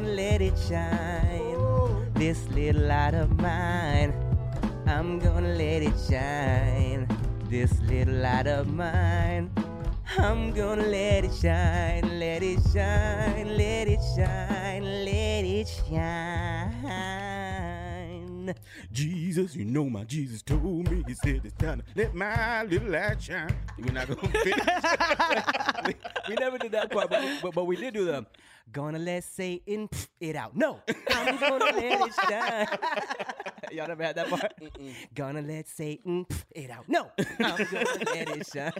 gonna let it shine. This little light of mine. I'm gonna let it shine. This little light of mine. I'm gonna let it shine, let it shine, let it shine, let it shine. Jesus, you know my Jesus told me. He said it's time to let my little light shine. We're not gonna finish. we, we never did that part, but, we- but, but we did do the gonna let Satan pff it out. No, I'm gonna let it shine. Y'all never had that part? Gonna let Satan pff it out. No, I'm gonna let it shine.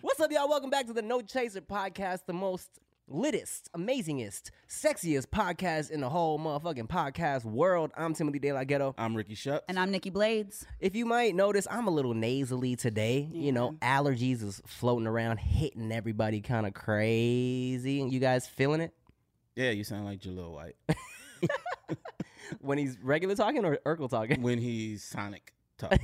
What's up, y'all? Welcome back to the No Chaser podcast, the most littest, amazingest, sexiest podcast in the whole motherfucking podcast world. I'm Timothy De La Ghetto. I'm Ricky Shucks. And I'm Nikki Blades. If you might notice, I'm a little nasally today. You know, allergies is floating around, hitting everybody kind of crazy. You guys feeling it? yeah, you sound like Jaleel White When he's regular talking or Urkel talking? when he's Sonic talking.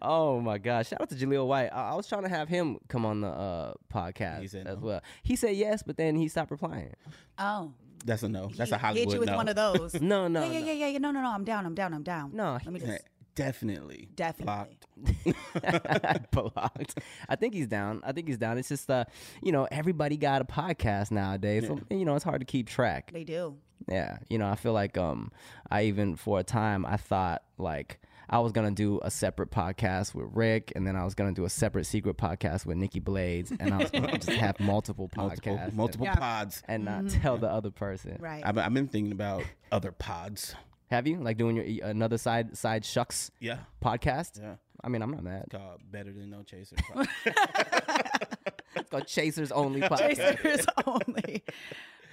oh my gosh. Shout out to Jaleel White. I, I was trying to have him come on the uh, podcast He said as no? well. He said yes, but then he stopped replying. Oh. That's a no. That's He a Hollywood no. Hit you with no. one of those. No, no, Yeah, yeah, no. yeah, yeah, yeah. No, no, no. I'm down. I'm down. I'm down. No, Let me just. Definitely. Definitely. Blocked. blocked. I think he's down. I think he's down. It's just uh, you know, everybody got a podcast nowadays. So, you know, it's hard to keep track. They do. Yeah, you know, I feel like um, I even for a time I thought like I was gonna do a separate podcast with Rick, and then I was gonna do a separate secret podcast with Nikki Blades, and I was gonna just have multiple multiple podcasts, multiple Yeah. pods. and, and not tell the other person. Right. I've, I've been thinking about other pods. Have you like doing your another side side shucks Yeah. podcast? Yeah. I mean, I'm not mad. It's called Better Than No Chaser. It's called Chasers Only podcast. Chasers only.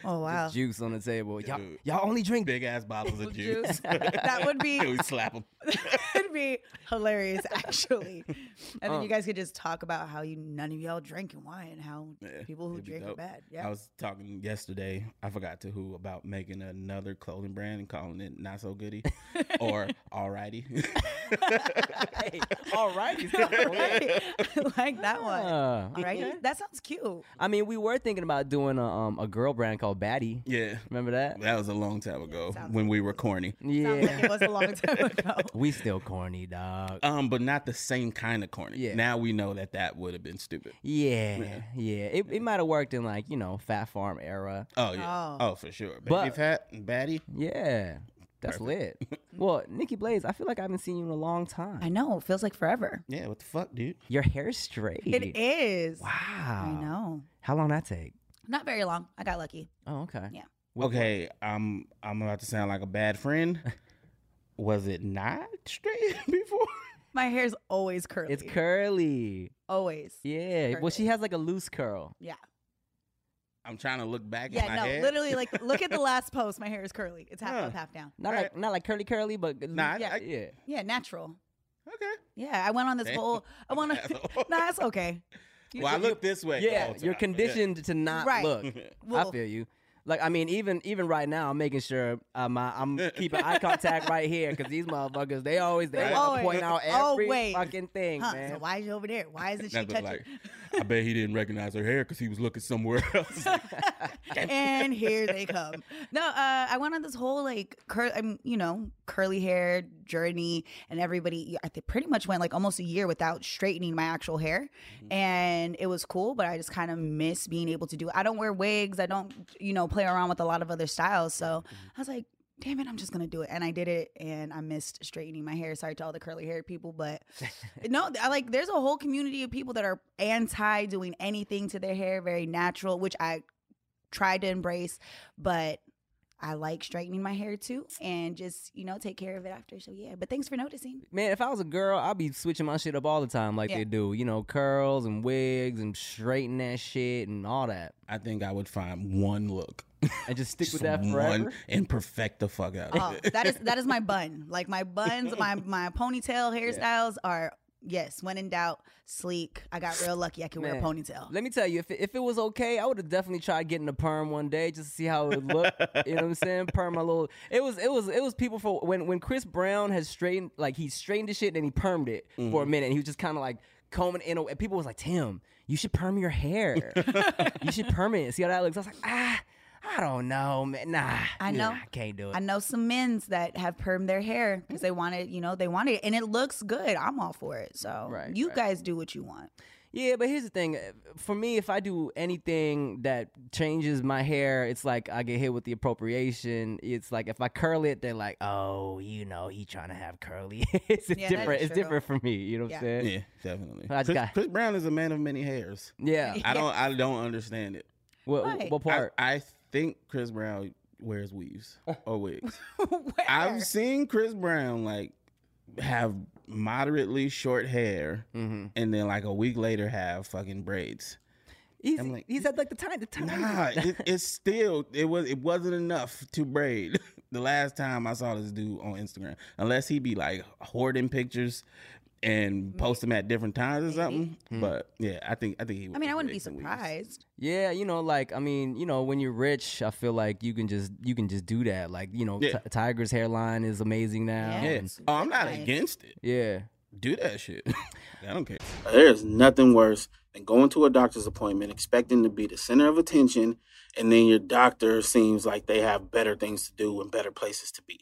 Oh wow. Juice on the table. Y'all, Dude. y'all only drink Big ass bottles of juice. Juice. that would be we slap them. would be hilarious actually. And then you guys could just talk about how you none of y'all drink and why and how people who drink are bad. Yeah. I was talking yesterday, I forgot to who, about making another clothing brand and calling it Not So Goody or Alrighty. hey, all right. I like that one. Uh, All right. That sounds cute. I mean, we were thinking about doing a um a girl brand called Baddie. yeah. Remember that? That was a long time ago Sounds when we were corny. Yeah. like it was a long time ago. we still corny, dog. Um, but not the same kind of corny. Yeah. Now we know that that would have been stupid. Yeah, yeah. It, it might have worked in like you know Phat Farm era. Oh yeah. Oh. Oh, for sure. Baby But- fat and baddie. Yeah, that's lit. well, Nikki Blades, I feel like I haven't seen you in a long time. I know. It feels like forever. Yeah. What the fuck, dude? Your hair's straight. It is. Wow. I know. How long that take? Not very long. I got lucky. Oh, okay. Yeah. Okay, I'm I'm about to sound like a bad friend. Was it not straight before? My hair's always curly. It's curly. always. Yeah. Well, she has like a loose curl. Yeah. I'm trying to look back Yeah, at my no, head. literally, like, look at the last post. My hair is curly. It's half Huh. up, half down. Not Right. like not like curly curly, but Nah, yeah, I- yeah. Yeah, natural. Okay. Yeah, I went on this Okay. whole. I want to. Asshole. nah, that's okay. Well, I look this way. Yeah, all you're time. conditioned to not Right. look. I feel you. Like I mean, even even right now, I'm making sure um, I, I'm keeping eye contact right here because these motherfuckers they always they They want to always- point out Oh, every wait. fucking thing, Huh? man. So why is she over there? Why isn't she touching? like. I bet he didn't recognize her hair because he was looking somewhere else. and here they come. No, uh, I went on this whole like, cur- I'm you know, curly hair journey, and everybody, I think pretty much went like almost a year without straightening my actual hair, mm-hmm. and it was cool. But I just kind of miss being able to do. it. I don't wear wigs. I don't, you know, play around with a lot of other styles. So mm-hmm. I was like. Damn it, I'm just gonna do it. And I did it and I missed straightening my hair. Sorry to all the curly haired people, but no, I like there's a whole community of people that are anti doing anything to their hair, very natural, which I tried to embrace, but I like straightening my hair too and just, you know, take care of it after. So yeah, but thanks for noticing. Man, if I was a girl, I'd be switching my shit up all the time, like Yeah. they do. You know, curls and wigs and straighten that shit and all that, I think I would find one look. and just stick with that forever. one and perfect the fuck out Oh, of it. that is that is my bun. Like my buns, my my ponytail hairstyles are yes, when in doubt, sleek. I got real lucky I can wear a ponytail. Let me tell you, if it, if it was okay, I would have definitely tried getting a perm one day just to see how it would look. you know what I'm saying? Perm my little. It was it was it was people for when when Chris Brown has straightened like he straightened the shit and he permed it for a minute. And he was just kind of like combing in. A, and people was like, Tim, you should perm your hair. you should perm it. See how that looks. I was like, ah, I don't know, man. Nah, I know. nah, I can't do it. I know some men's that have permed their hair because they want it, you know, they want it and it looks good. I'm all for it. So Right, you right. guys do what you want. Yeah, but here's the thing. uh, For me, if I do anything that changes my hair, it's like I get hit with the appropriation. It's like if I curl it, they're like, "Oh, you know, he trying to have curly." it's Yeah, different. It's different for me. You know what Yeah. I'm saying? Yeah, definitely. I Chris, got- Chris Brown is a man of many hairs. Yeah. I don't. I don't understand it. What, Why? what I, part? I think Chris Brown wears weaves or wigs. I've seen Chris Brown like have moderately short hair, mm-hmm. and then like a week later have fucking braids. He's like, he's at like the time the time. Nah, it, it's still it was it wasn't enough to braid. The last time I saw this dude on Instagram, unless he be like hoarding pictures and mm-hmm. post them at different times or something. Hmm. But yeah, I think I think he. I mean, I wouldn't be wigs and surprised. Yeah, you know, like I mean, you know, when you're rich, I feel like you can just you can just do that. Like you know, Yeah. Ti- Tiger's hairline is amazing now. Yeah. Yeah. and- Oh, I'm not Nice. against it. yeah. Do that shit. I don't care. There's nothing worse than going to a doctor's appointment expecting to be the center of attention, and then your doctor seems like they have better things to do and better places to be.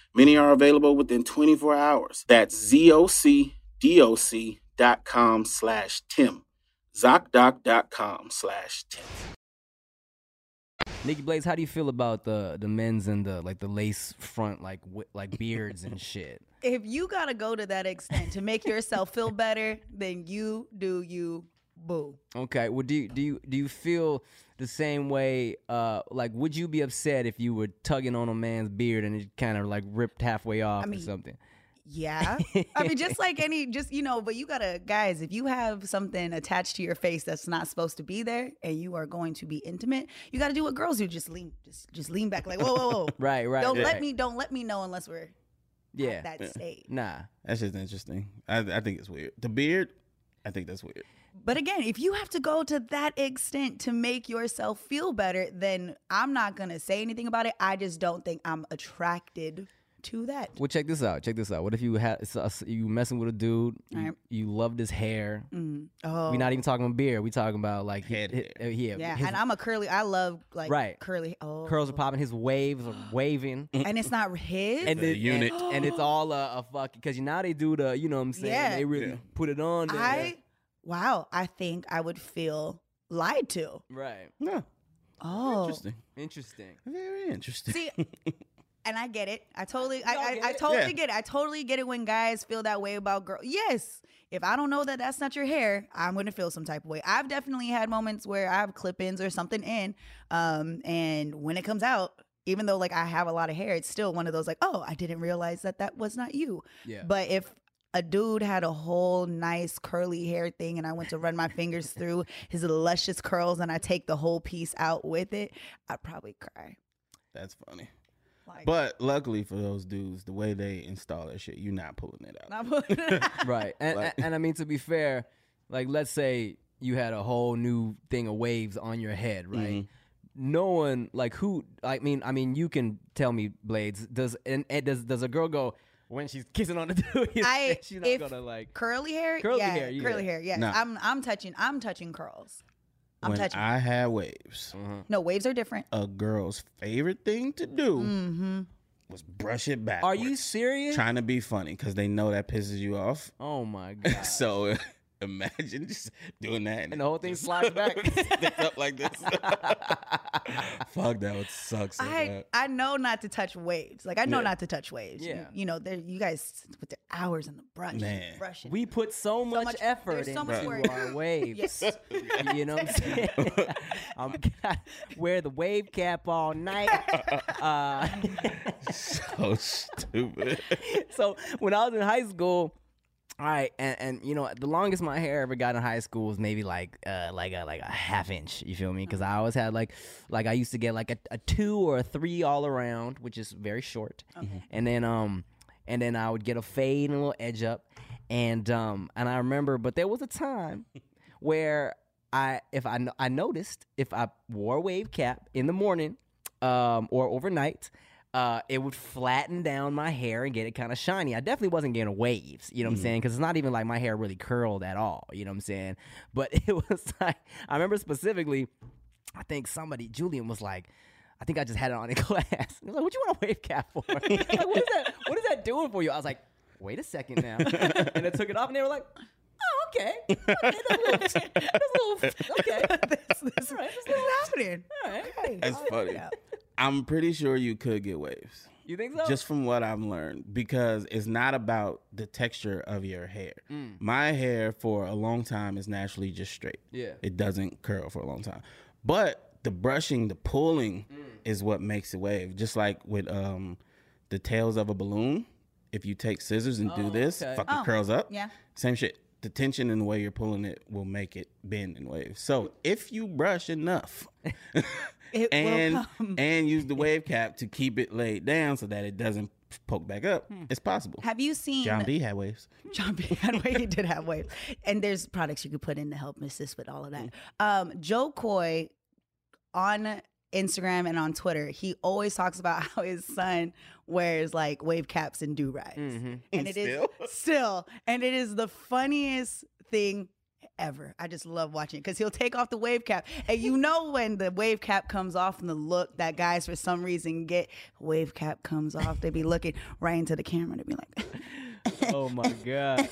Many are available within 24 hours. That's ZocDoc.com slash Tim. ZocDoc.com slash Tim. Nikki Blades, how do you feel about the the men's and the like the lace front like wi- like beards and shit? If you gotta go to that extent to make yourself feel better, then you do you boo. Okay. Well, do you do you do you feel the same way? Uh, like, would you be upset if you were tugging on a man's beard and it kind of like ripped halfway off mean, or something? Yeah. I mean, just like any, just, you know, but you gotta, guys, if you have something attached to your face that's not supposed to be there and you are going to be intimate, you gotta do what girls do. Just lean, just, just lean back like, whoa, whoa, whoa. Right. Right. Don't right. let me, don't let me know unless we're Yeah. at that stage. Nah. That's just interesting. I, I think it's weird. The beard, I think that's weird. But again, if you have to go to that extent to make yourself feel better, then I'm not gonna say anything about it. I just don't think I'm attracted to that. Well, check this out. Check this out. What if you had so- so you messing with a dude? You, Alright. you loved his hair. Mm. Oh, We're not even talking about beard. We talking about like Head hi- hair. uh, yeah, yeah, his and I'm a curly. I love like Right. curly. Oh, curls are popping. His waves are waving. and it's not his. and The it- unit. and, and it's all a, a fuck because you now they do the you know what I'm saying Yeah. they really Yeah. put it on there. I, wow, I think I would feel lied to. right No, Oh, interesting. interesting Very interesting. See, and I get it. I totally, I, I, get I it? totally Yeah. get it. I totally get it when guys feel that way about girls. Yes, if I don't know that that's not your hair, I'm gonna feel some type of way. I've definitely had moments where I have clip-ins or something in, um, and when it comes out. Even though like I have a lot of hair, it's still one of those like, oh, I didn't realize that that was not you. yeah But if a dude had a whole nice curly hair thing and I went to run my fingers through his luscious curls and I take the whole piece out with it, I'd probably cry. That's funny. Like, But luckily for those dudes, the way they install that shit, you're not pulling it out. not putting it out. right and, Like- and and I mean to be fair like let's say you had a whole new thing of waves on your head right Mhm. no one like who I mean I mean you can tell me Blades does and, and does does a girl go when she's kissing on the dude I- she's not if- gonna like curly hair, Curly yeah, hair, yeah. curly hair, yes. Nah. I'm I'm touching I'm touching curls. I'm when touching. I had waves, Mhm. no, waves are different. a girl's favorite thing to do Mm-hmm. was brush it back. are you serious trying to be funny because they know that pisses you off? oh my god so Imagine just doing that And the whole thing slides back. sticks up like this. Fuck, that would suck so I bad. I know not to touch waves. Like I know Yeah. not to touch waves. You- Yeah. You, know, they're- you guys with the hours in the brush, Man. brushing. We put so much, much- effort there's so into much work. our waves. Yes. You know what I'm saying? I'm gotta wear the wave cap all night. Uh, so stupid. so when I was in high school, all right, and, and you know the longest my hair ever got in high school was maybe like uh like a like a half inch. You feel me? Because I always had like like I used to get like a, a two or a three all around, which is very short, Okay. and then um and then I would get a fade and a little edge up, and um and I remember, but there was a time where I if I I noticed if I wore a wave cap in the morning um or overnight uh, it would flatten down my hair and get it kind of shiny. I definitely wasn't getting waves, you know what I'm saying? Because it's not even like my hair really curled at all, you know what I'm saying? But it was like, I remember specifically, I think somebody, Julian was like, I think I just had it on in class. He was like, what you want a wave cap for? like, what, is that, what is that doing for you? I was like, wait a second now. and I took it off and they were like, oh, okay. okay that's a little, that's a little, okay. this, this, All right, this is happening. All right. Okay. That's Oh, funny. I'm pretty sure you could get waves. You think so? Just from what I've learned, because it's not about the texture of your hair. My hair for a long time is naturally just straight. Yeah. It doesn't curl for a long time. But the brushing, the pulling is what makes it wave. Just like with um the tails of a balloon. If you take scissors and do this, okay. fucking Oh, curls up. yeah. Same shit. The tension and the way you're pulling it will make it bend and wave. So if you brush enough It and will come. and use the wave cap to keep it laid down so that it doesn't poke back up, it's possible. Have you seen John B had waves. John B. had way he did have waves, and there's products you could put in to help assist with all of that. Um, Jo Koy on Instagram and on Twitter, he always talks about how his son wears like wave caps and do rags, mm-hmm. and it is Still? still, and it is the funniest thing ever. I just love watching it because he'll take off the wave cap, and you know when the wave cap comes off and the look that guys for some reason get wave cap comes off, they be looking right into the camera to be like. oh my God.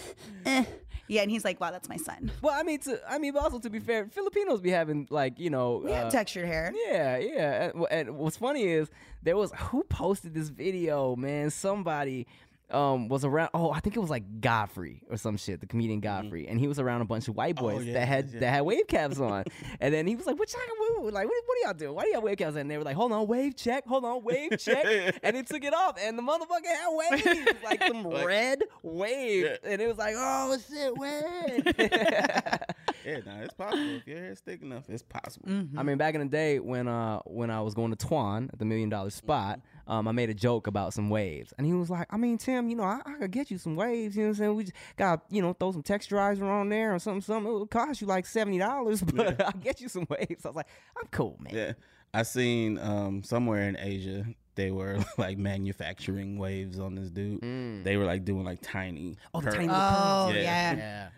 Yeah, and he's like, "Wow, that's my son." Well, I mean, to I mean, but also to be fair, Filipinos be having like you know, We uh, textured hair. yeah, yeah. And, and what's funny is there was who posted this video, man. Somebody um was around. Oh, I think it was like Godfrey or some shit, the comedian Godfrey, and he was around a bunch of white boys yeah, that had yeah. that had wave caps on, and then he was like, "What y'all what, like? What, what are y'all doing? Why do y'all wave caps?" And they were like, "Hold on, wave check. Hold on, wave check." and he took it off, and the motherfucker had waves, like some Like- red wave, Yeah. and it was like, "Oh shit, wave." Yeah, no, it's possible. If your hair's thick enough, it's possible. I mean, back in the day when uh when I was going to Twan at the Million Dollar Spot, um, I made a joke about some waves, and he was like, "I mean, Tim, you know, I, I could get you some waves. You know what I'm saying? We just got you know throw some texturizer on there or something. Something. It'll cost you like seventy dollars, but I'll get you some waves." I was like, "I'm cool, man." Yeah. I seen um somewhere in Asia they were like manufacturing waves on this dude. They were like doing like tiny. Oh, the tiny little Oh Yeah. yeah. Yeah.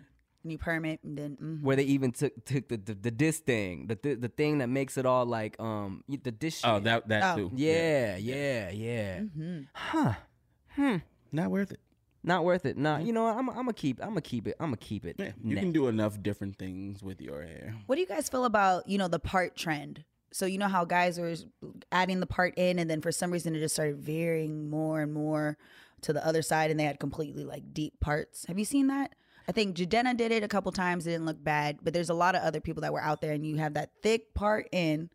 New permit and then mhm. Where they even took took the the, the disc thing, the, the the thing that makes it all like um the dish. Oh, shit. that that Oh. too. yeah, yeah, yeah. Mhm. Huh. Hmm. Not worth it. Not worth it. Nah, you know what? I'm I'm gonna keep I'm gonna keep it. I'm gonna keep it. Yeah, you can do enough different things with your hair. What do you guys feel about you know the part trend? So you know how guys are adding the part in, and then for some reason it just started veering more and more to the other side, and they had completely like deep parts. Have you seen that? I think Jadena did it a couple times. It didn't look bad, but there's a lot of other people that were out there, and you have that thick part in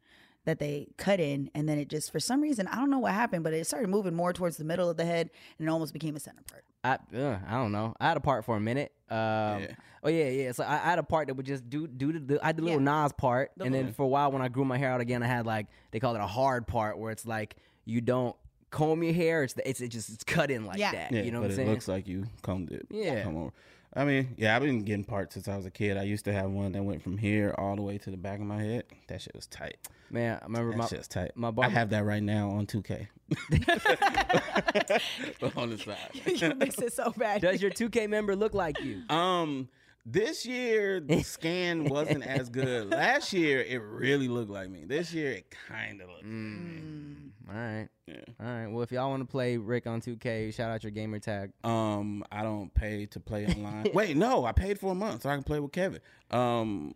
that they cut in, and then it just for some reason I don't know what happened, but it started moving more towards the middle of the head, and it almost became a center part. I uh, I don't know. I had a part for a minute. Um, Yeah. Oh yeah, yeah. So I, I had a part that would just do do the, the I did the little Yeah. Nas part, The and then for a while when I grew my hair out again, I had like they call it a hard part where it's like you don't comb your hair. It's it's it just it's cut in like Yeah. that. Yeah, you know but what I'm saying? it looks like you combed it. Yeah. Come over. I mean, yeah, I've been getting parts since I was a kid. I used to have one that went from here all the way to the back of my head. That shit was tight. Man, I remember That my shit's tight. my I have that right now on 2K. on the side. you miss it so bad. does your 2K member look like you? Um, This year the scan wasn't as good. Last year it really looked like me. This year it kind of looked. Mm. All right. Yeah. All right. Well, if y'all want to play Rick on 2K, shout out your gamer tag. Um, I don't pay to play online. Wait, no, I paid for a month so I can play with Kevin. Um,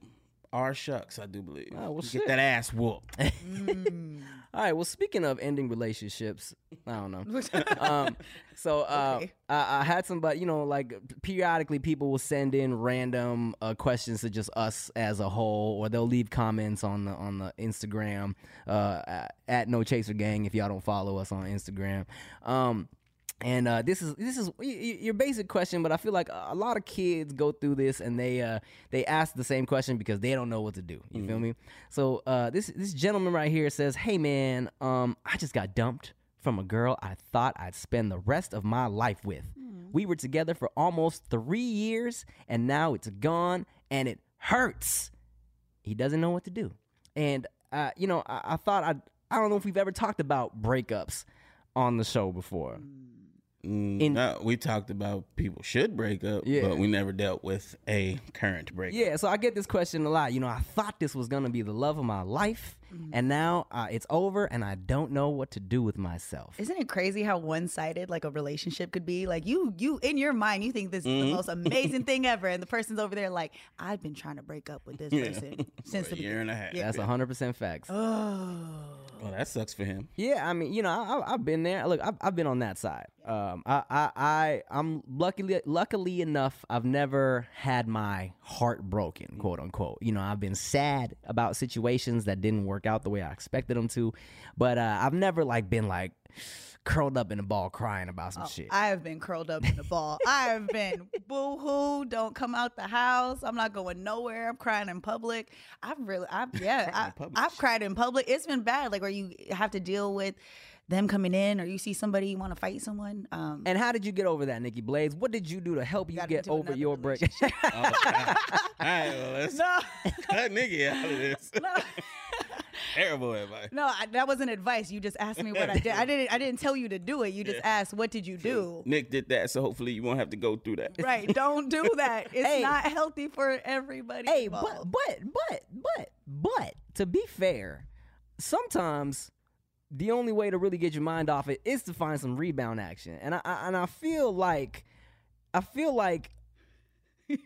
R shucks, I do believe. Oh, well, Get that ass whooped. All right. Well, speaking of ending relationships, I don't know. um, so uh, Okay. I, I had somebody, you know, like periodically people will send in random uh, questions to just us as a whole, or they'll leave comments on the on the Instagram uh, at No Chaser Gang if y'all don't follow us on Instagram. Um, and uh, this is this is y- y- your basic question, but I feel like a lot of kids go through this and they uh, they ask the same question because they don't know what to do. You feel me? So uh, this this gentleman right here says, "Hey man, um, I just got dumped from a girl I thought I'd spend the rest of my life with. We were together for almost three years, and now it's gone, and it hurts." He doesn't know what to do, and uh, you know, I, I thought I I don't know if we've ever talked about breakups on the show before. Mm, Mm, In- no, we talked about people should break up, Yeah. but we never dealt with a current breakup. Yeah, so I get this question a lot. You know, I thought this was gonna be the love of my life, and now uh, it's over, and I don't know what to do with myself. Isn't it crazy how one-sided like a relationship could be? Like you, you in your mind, you think this is Mm-hmm. the most amazing thing ever, and the person's over there like, I've been trying to break up with this Yeah. person since For the a year and a half. Yeah. That's hundred percent facts. Oh, Well, that sucks for him. Yeah, I mean, you know, I, I- I've been there. Look, I've, I've been on that side. Um, I, I, I, I'm luckily, luckily enough, I've never had my heart broken, quote unquote. You know, I've been sad about situations that didn't work out the way I expected them to, but uh, I've never like been like curled up in a ball crying about some shit. Oh, I have been curled up in a ball. I have been boo hoo. Don't come out the house. I'm not going nowhere. I'm crying in public. I've really, I've yeah, I, I've cried in public. It's been bad, like where you have to deal with them coming in, or you see somebody you want to fight someone. Um, and how did you get over that, Nikki Blades? What did you do to help you get over your break? relationship. Oh, God. All right, well, let's no, cut Nikki out of this. no. Terrible advice. No, I, that wasn't advice. You just asked me what I did. I didn't. I didn't tell you to do it. You just Yeah. asked, "What did you do?" Nick did that, so hopefully you won't have to go through that. Right. Don't do that. It's Hey. not healthy for everybody. Hey, but but but but but to be fair, sometimes the only way to really get your mind off it is to find some rebound action, and I, I and I feel like I feel like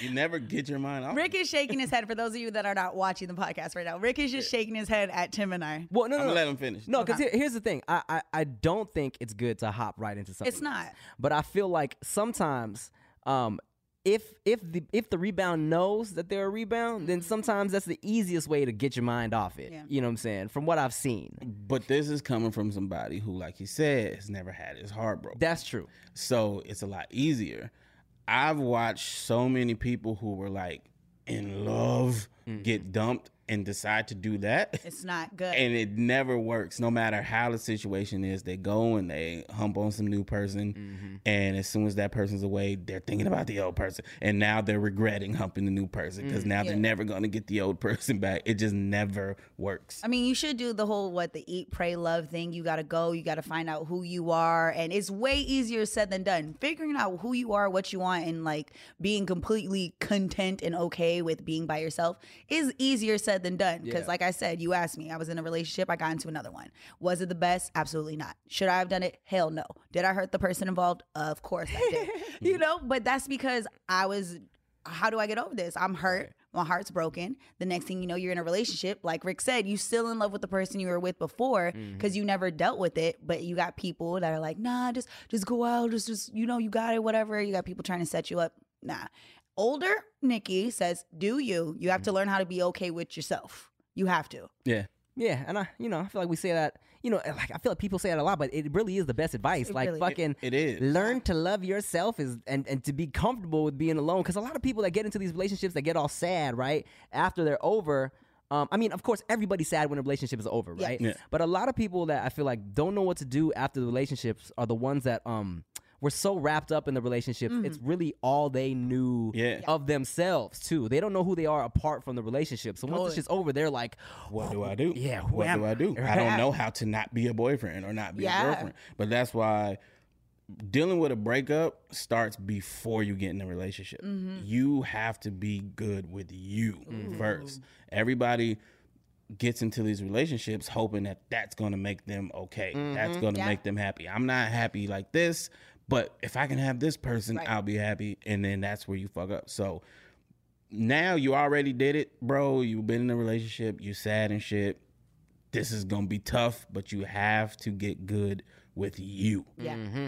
You never get your mind off. Rick is shaking his head. For those of you that are not watching the podcast right now, Rick is just shaking his head at Tim and I. well, no, I'm no, no, let him finish. no, because Okay. here's the thing. I, I I don't think it's good to hop right into something. It's not. but I feel like sometimes. Um, if if the if the rebound knows that they're a rebound, then sometimes that's the easiest way to get your mind off it. Yeah. You know what I'm saying? From what I've seen, But this is coming from somebody who, like he said, has never had his heart broken. that's true. So it's a lot easier. I've watched so many people who were like in love mm. get dumped and decide to do that. It's not good. And it never works, no matter how the situation is. They go and they hump on some new person, mm-hmm. and as soon as that person's away, they're thinking about the old person, and now they're regretting humping the new person because mm. now Yeah. they're never going to get the old person back. It just never works. I mean, you should do the whole what the eat, pray, love thing. You got to go. You got to find out who you are, and it's way easier said than done. Figuring out who you are, what you want, and like being completely content and okay with being by yourself is easier said than done. Because, Yeah. like I said, you asked me, I was in a relationship, I got into another one. Was it the best? Absolutely not. Should I have done it? Hell no. Did I hurt the person involved? Of course I did. you mm-hmm. know, but that's because I was. How do I get over this? I'm hurt. My heart's broken. The next thing you know, you're in a relationship. Like Rick said, you still in love with the person you were with before because mm-hmm. you never dealt with it. But you got people that are like, nah, just just go out, just just you know, you got it, whatever. You got people trying to set you up. Nah. Older Nikki says, do you? You have to learn how to be okay with yourself. You have to. Yeah. Yeah, and I, you know, I feel like we say that, you know, like I feel like people say that a lot, but it really is the best advice. It like really- fucking, It is. learn to love yourself is and and to be comfortable with being alone. Because a lot of people that get into these relationships that get all sad, right after they're over. Um, I mean, of course, everybody's sad when a relationship is over, Yeah. right? Yeah. But a lot of people that I feel like don't know what to do after the relationships are the ones that um were so wrapped up in the relationship. Mm-hmm. It's really all they knew Yeah. of themselves too. They don't know who they are apart from the relationship. So once Totally. it's just over, they're like, What do I do? Yeah, who what am do I do? I? I don't know how to not be a boyfriend or not be Yeah. a girlfriend. But that's why dealing with a breakup starts before you get in a relationship. Mm-hmm. You have to be good with you mm-hmm. first. Everybody gets into these relationships hoping that that's going to make them okay. That's mm-hmm. going to Yeah. make them happy. I'm not happy like this, but if I can have this person, Right. I'll be happy. And then that's where you fuck up. So now you already did it, bro. You've been in a relationship, you sad and shit. This is going to be tough, but you have to get good with you. Yeah. Mm-hmm.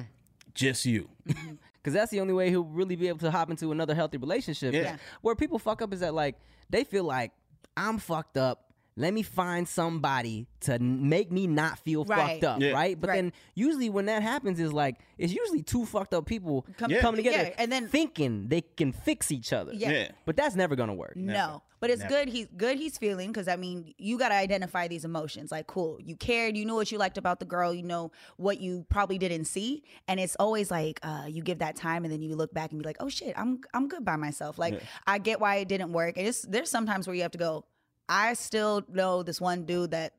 Just you. Mm-hmm. Because that's the only way he'll really be able to hop into another healthy relationship. Yeah. Where people fuck up is that, like, they feel like, I'm fucked up. Let me find somebody to make me not feel Right. fucked up, Yeah. right? But Right. then usually when that happens is like it's usually two fucked up people Come- Yeah. coming together Yeah, and then- thinking they can fix each other. Yeah. Yeah. But that's never gonna work. No, but it's Never. good. He's good. He's feeling because I mean, you got to identify these emotions. Like, cool, you cared. You knew what you liked about the girl. You know what you probably didn't see, and it's always like uh, you give that time, and then you look back and be like, oh shit, I'm I'm good by myself. Like, I get why it didn't work. And it's there's sometimes where you have to go. I still know this one dude that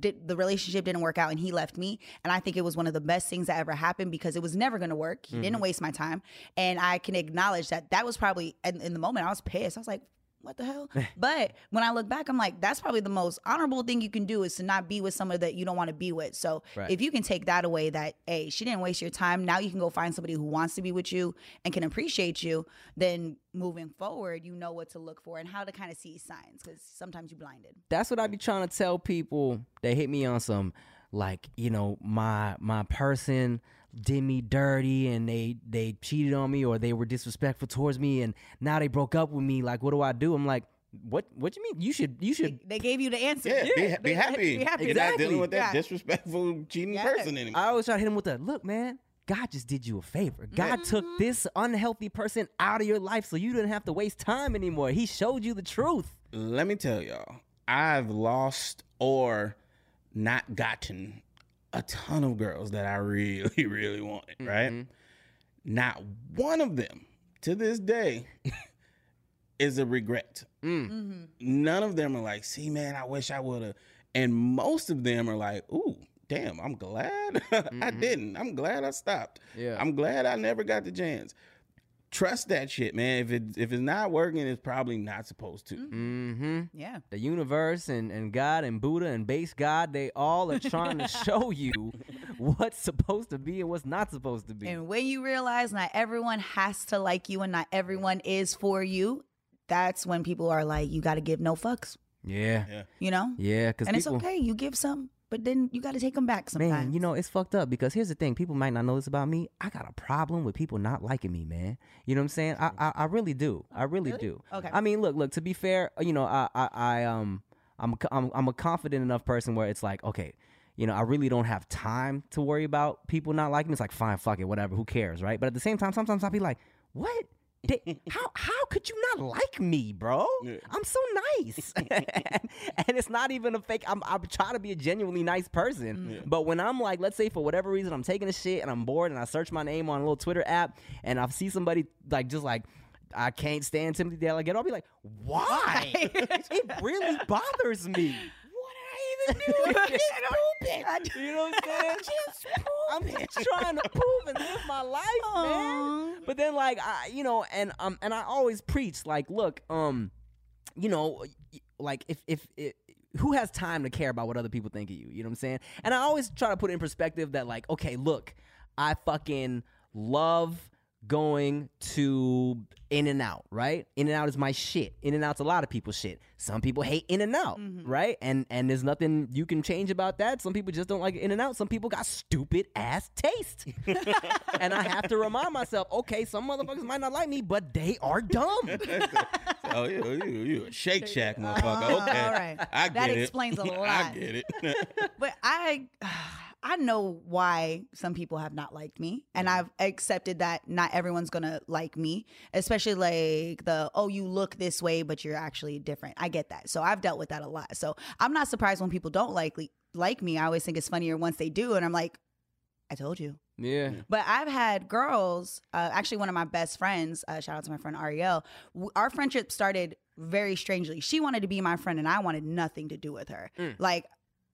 did the relationship didn't work out and he left me. And i think it was one of the best things that ever happened because it was never going to work. He didn't mm-hmm. waste my time. And i can acknowledge that that was probably in, in the moment i was pissed. I was like what the hell? But when i look back i'm like that's probably the most honorable thing you can do is to not be with someone that you don't want to be with. So Right. if you can take that away that hey she didn't waste your time now you can go find somebody who wants to be with you and can appreciate you then moving forward you know what to look for and how to kind of see signs because sometimes you're blinded. That's what I be trying to tell people They hit me on some like you know my my person did me dirty and they they cheated on me or they were disrespectful towards me and now they broke up with me like what do I do I'm like what what you mean you should you should they gave you the answer Yeah, be, be They- happy. be happy. You're not dealing with that Yeah. disrespectful, cheating Yeah. person anymore. I always try to hit him with that look man God just did you a favor God took Mm-hmm. this unhealthy person out of your life so you didn't have to waste time anymore he showed you the truth Let me tell y'all, I've lost or not gotten a ton of girls that I really, really wanted, right? Mm-hmm. Not one of them to this day is a regret. Mm. Mm-hmm. None of them are like, see, man, I wish I would have. And most of them are like, ooh, damn, I'm glad I mm-hmm. didn't. I'm glad I stopped. Yeah. I'm glad I never got the chance. Trust that shit, man. If it if it's not working, it's probably not supposed to. mm-hmm yeah the universe and, and God and Buddha and Based God, they all are trying to show you what's supposed to be and what's not supposed to be. And when you realize not everyone has to like you and not everyone is for you, that's when people are like, you got to give no fucks, yeah. Yeah. you know? Yeah, because And people, it's okay. You give some, but then you got to take them back sometimes. man, you know, it's fucked up because here's the thing. People might not know this about me. I got a problem with people not liking me, man. You know what I'm saying? I I, I really do. I really, do. Okay. I mean, look, look. To be fair, you know, I I, I um I'm I'm I'm a confident enough person where it's like, okay, you know, I really don't have time to worry about people not liking me. It's like, fine, fuck it, whatever. Who cares, right? But at the same time, sometimes I'll be like, what? They- how how could you not like me, bro? I'm so nice, and it's not even a fake. I'm I'm trying to be a genuinely nice person, mm. but when I'm like, let's say for whatever reason I'm taking a shit and I'm bored and I search my name on a little Twitter app and I see somebody like just like. I can't stand Timothy De La Ghetto. I'll be like, why? it really bothers me. I even do? It's stupid. You know what I'm saying? I'm just trying to prove and live my life, man. But then, like, I, you know, and um, and I always preach, like, look, um, you know, like if if it, who has time to care about what other people think of you? You know what I'm saying? And I always try to put it in perspective that, like, okay, look, I fucking love going to In and Out, right? In and Out is my shit. In and Out's a lot of people's shit. Some people hate In and Out, mm-hmm. right? And and there's nothing you can change about that. Some people just don't like In and Out. Some people got stupid ass taste. and I have to remind myself, okay, some motherfuckers might not like me, but they are dumb. Oh, you, you, you a Shake Shack motherfucker. Oh, Okay. all right. I That get it. That explains a I lot. I get it. but I I know why some people have not liked me and I've accepted that not everyone's going to like me, especially like the oh you look this way but you're actually different. I get that. So I've dealt with that a lot. So I'm not surprised when people don't like like me. I always think it's funnier once they do and I'm like I told you. yeah. But I've had girls, uh, actually, one of my best friends, uh, shout out to my friend Ariel, w- our friendship started very strangely. She wanted to be my friend, and I wanted nothing to do with her. Like,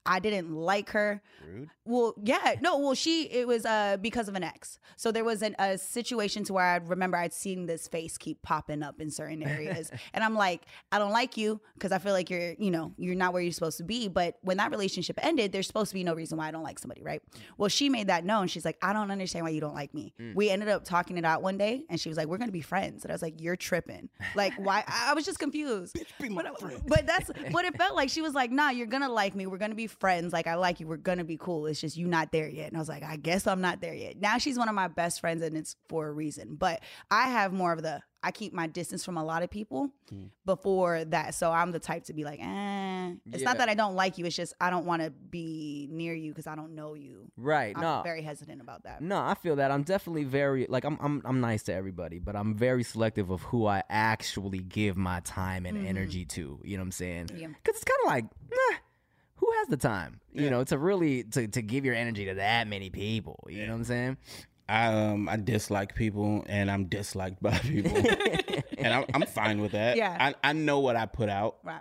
I didn't like her. Rude. Well, yeah, no, well, she it was uh because of an ex. So there was an, a situation to where I remember I'd seen this face keep popping up in certain areas, and I'm like, I don't like you because I feel like you're, you know, you're not where you're supposed to be. But when that relationship ended, there's supposed to be no reason why I don't like somebody, right? Well, she made that known. She's like, I don't understand why you don't like me. We ended up talking it out one day, and she was like, We're gonna be friends, and I was like, You're tripping. Like, why? I was just confused. be my but, friend. but that's what it felt like. She was like, "Nah, you're gonna like me. We're gonna be friends. Like I like you. We're gonna be cool. It's just you not there yet." And I was like, "I guess I'm not there yet." Now she's one of my best friends, and it's for a reason. But I have more of the I keep my distance from a lot of people Hmm. before that. So I'm the type to be like, "Eh." It's not that I don't like you. It's just I don't want to be near you because I don't know you. Right. I'm no. very hesitant about that. No, I feel that. I'm definitely very like I'm I'm I'm nice to everybody, but I'm very selective of who I actually give my time and energy to. You know what I'm saying? Yeah. Cuz it's kind of like, nah, who has the time? You know, to really to to give your energy to that many people. You know what I'm saying? I um I dislike people and I'm disliked by people, and I'm, I'm fine with that. Yeah. I I know what I put out. Right.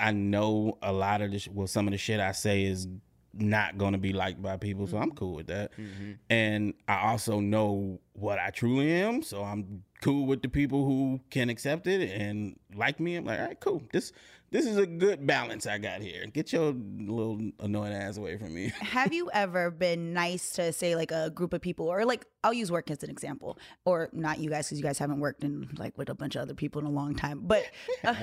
I know a lot of the sh- well, some of the shit I say is not going to be liked by people, so I'm cool with that. And I also know what I truly am, so I'm cool with the people who can accept it and like me. I'm like, all right, cool. This this is a good balance I got here. Get your little annoying ass away from me. have you ever been nice to say like a group of people? Or like I'll use work as an example. Or not you guys because you guys haven't worked in like with a bunch of other people in a long time. But uh,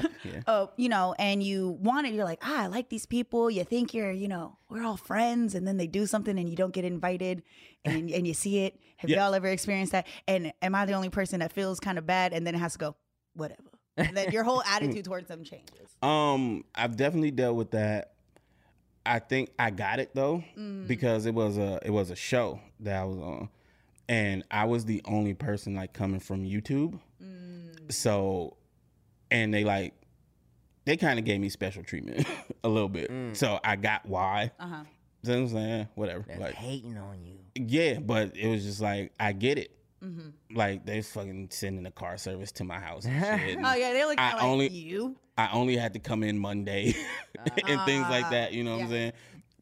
uh, you know and you want it you're like ah I like these people. You think you're you know we're all friends and then they do something and you don't get invited and, and you see it. Have Yeah. y'all ever experienced that? And am I the only person that feels kind of bad and then it has to go whatever and then your whole attitude towards them changes Um, I've definitely dealt with that. I think I got it though because it was a it was a show that I was on, and I was the only person like coming from YouTube. So, and they like they kind of gave me special treatment a little bit. So I got why. uh-huh So I'm saying whatever. That's Like hating on you. yeah, but it was just like I get it. Mhm. Like they fucking sending a car service to my house. And shit. oh yeah they look I like only- you I only had to come in Monday and things like that. You know what I'm saying?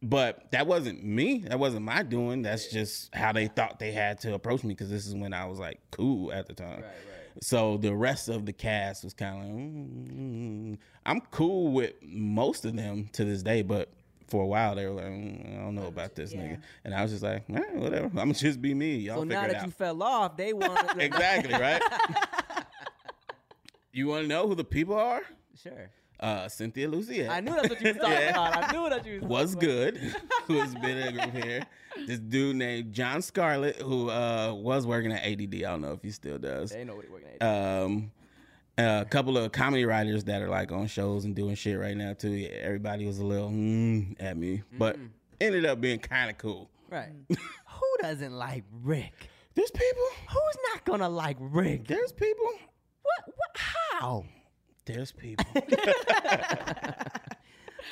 But that wasn't me. That wasn't my doing. That's just how they thought they had to approach me because this is when I was like cool at the time. Right, right. So the rest of the cast was kind of like, mm, I'm cool with most of them to this day, but for a while they were like, mm, I don't know about this Yeah. nigga, and I was just like, eh, whatever. I'm gonna just be me. Y'all So figure now that out. you fell off, they want exactly right. you want to know who the people are? Sure. Uh, Cynthia Lucia. I knew that's what you was talking Yeah. about. I knew that you was was good, who's been in a group here. This dude named John Scarlett, who uh, was working at ADD. I don't know if he still does. They know what he working at. Um, a couple of comedy writers that are like on shows and doing shit right now too. Yeah, everybody was a little mm, at me, but ended up being kind of cool. right. Who doesn't like Rick? There's people. Who's not gonna like Rick? There's people. What? What? How? There's people.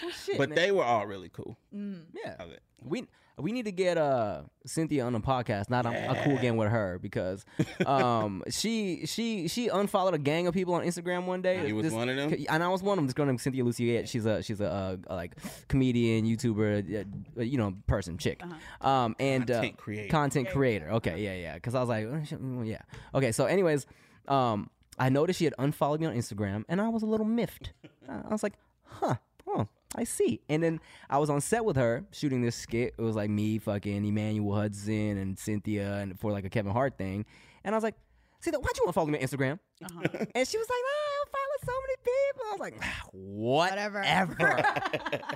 Well, shit, but man. they were all really cool. yeah. I We we need to get uh Cynthia on the podcast. Not I'm, I'm cool game with her because um she she she unfollowed a gang of people on Instagram one day. You was one of them? and I was one of them. This girl named Cynthia Luciette. She's a she's a, uh a like comedian, YouTuber, uh, you know, person, chick. Um and Content uh, creator. content creator. Okay, yeah, yeah. Because I was like, shit, yeah. Okay, so anyways, um I noticed she had unfollowed me on Instagram, and I was a little miffed. I was like, huh. Oh, I see. And then I was on set with her shooting this skit. It was like me, fucking Emmanuel Hudson, and Cynthia, and for like a Kevin Hart thing. And I was like, "See, why'd you want to follow me on Instagram?" Uh-huh. And she was like, "Oh, I follow so many people." I was like, ah, Whatever. "Whatever."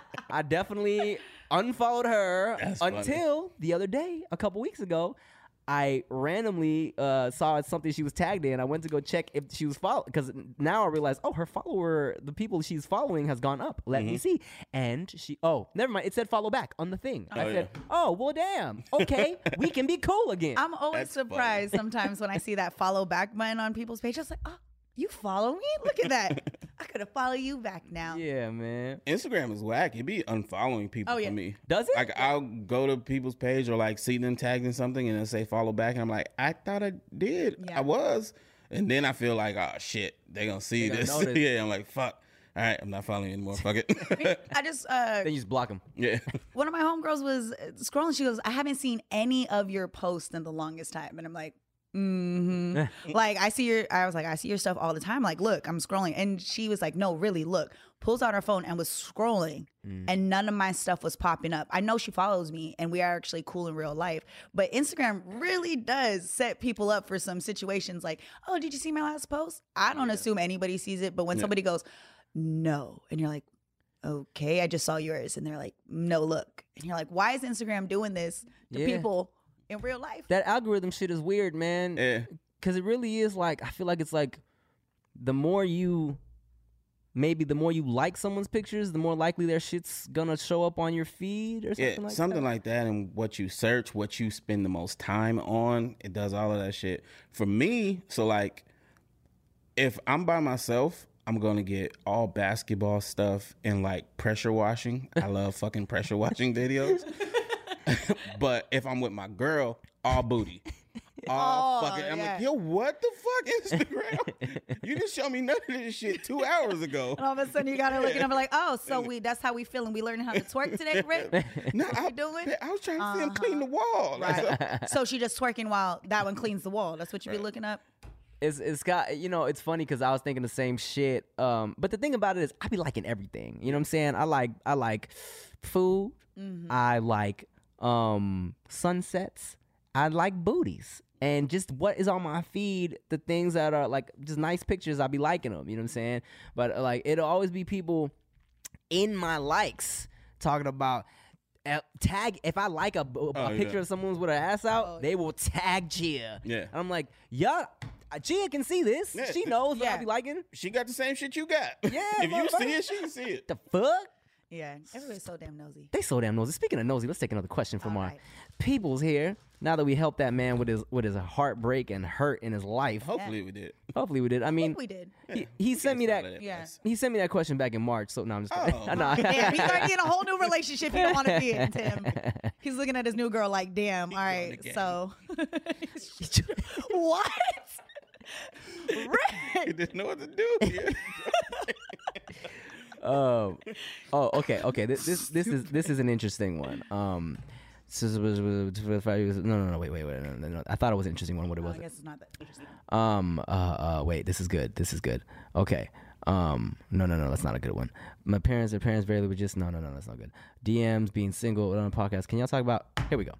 I definitely unfollowed her That's funny. until the other day, a couple weeks ago. I randomly uh, saw something she was tagged in. I went to go check if she was followed because now I realized, oh, her follower, the people she's following has gone up. Let Mm-hmm. me see. And she, oh, never mind. It said follow back on the thing. I Oh, said, yeah. oh, well, damn. Okay, we can be cool again. I'm always That's funny. surprised sometimes when I see that follow back button on people's page. I was like, oh, you follow me? Look at that. I could have followed you back now. yeah, man. Instagram is whack. It be unfollowing people Oh, yeah. for me. Does it? Like I'll go to people's page or like see them tagged in something and they'll say follow back and I'm like, I thought I did. Yeah. I was. And then I feel like, oh shit, they gonna see They gonna this. yeah, I'm like, fuck. All right, I'm not following you anymore. Fuck it. I just uh Then you just block them. yeah. one of my homegirls was uh, scrolling. She goes, I haven't seen any of your posts in the longest time. And I'm like, mm-hmm. like, I see your, I was like, I see your stuff all the time. Like, look, I'm scrolling. And she was like, no, really, look. Pulls out her phone and was scrolling, and none of my stuff was popping up. I know she follows me, and we are actually cool in real life. But Instagram really does set people up for some situations like, oh, did you see my last post? I don't assume anybody sees it, but when somebody goes, no, and you're like, okay, I just saw yours. And they're like, no, look. And you're like, why is Instagram doing this to Yeah. people in real life? That algorithm shit is weird, man. Yeah. Because it really is like, I feel like it's like the more you, maybe the more you like someone's pictures, the more likely their shit's gonna show up on your feed or something Yeah, like something that. like that, and what you search, what you spend the most time on, it does all of that shit. For me, so like, if I'm by myself, I'm gonna get all basketball stuff and like pressure washing. I love fucking pressure washing videos. but if I'm with my girl, all booty. All Oh, fucking. I'm yeah. like, yo, what the fuck, Instagram? you didn't show me none of this shit two hours ago. And all of a sudden you got her looking up like, oh, so we that's how we feeling. We learning how to twerk today, Rick? No, What I, you doing? I was trying to see him clean the wall. Like, so- Right. so she just twerking while that one cleans the wall. That's what you be looking up. It's it's got you know it's funny because I was thinking the same shit. Um, but the thing about it is I be liking everything. You know what I'm saying? I like I like food. I like um sunsets. I like booties. And just what is on my feed, the things that are like just nice pictures, I'll be liking them. You know what I'm saying? But uh, like it'll always be people in my likes talking about uh, tag. If I like a, a Oh, yeah. picture of someone's with her ass out, they will tag Gia. Yeah. And I'm like, yeah, Gia can see this. Yeah. She knows what I be liking. she got the same shit you got. Yeah, if you see it, she can see it. The fuck? Yeah. Everybody's so damn nosy. They so damn nosy. Speaking of nosy, let's take another question from All our right. peoples here. Now that we helped that man with his with his heartbreak and hurt in his life, Hopefully we did. hopefully we did. I mean, we did. he, he sent me Can't that. Yeah. He sent me that question back in March. So now I'm just. Oh. no, Damn, he's already in a whole new relationship he don't want to be in, Tim. He's looking at his new girl like, damn, all right, so what? He Rick. didn't know what to do. Yeah. Um, oh, okay, okay. This this this is this is an interesting one. Um, no, no, no. Wait, wait, wait. No, no, no. I thought it was an interesting one. What it was? I guess it's not that interesting. Um. Uh. Uh. Wait. This is good. This is good. Okay. Um. No. No. No. That's not a good one. My parents. Their parents barely were just. No. No. No. That's not good. DMs being single on a podcast. Can y'all talk about? Here we go.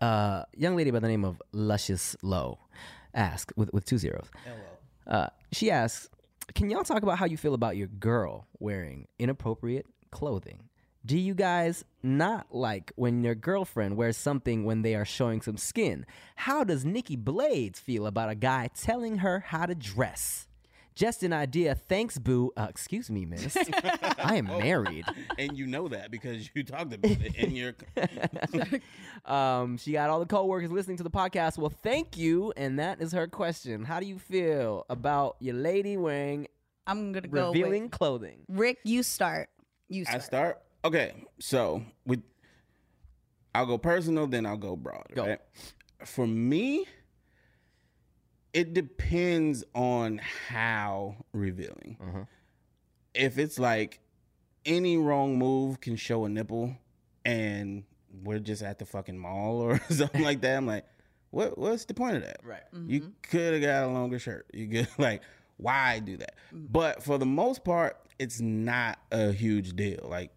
Uh. Young lady by the name of Luscious Low, asked with with two zeros. Uh. She asks, "Can y'all talk about how you feel about your girl wearing inappropriate clothing?" Do you guys not like when your girlfriend wears something when they are showing some skin? How does Nikki Blades feel about a guy telling her how to dress? Just an idea. Thanks, boo. Uh, excuse me, miss. I am married. and you know that because you talked about it in your. Um, she got all the coworkers listening to the podcast. Well, thank you. And that is her question. How do you feel about your lady wearing I'm gonna go revealing with clothing? Rick. You start. You I start. start. Okay, so with I'll go personal, then I'll go broad. Go. Right? For me, it depends on how revealing. Uh-huh. If it's like any wrong move can show a nipple, and we're just at the fucking mall or something like that, I'm like, what? What's the point of that? Right. You could have got a longer shirt. You could like, why do that? But for the most part, it's not a huge deal. Like,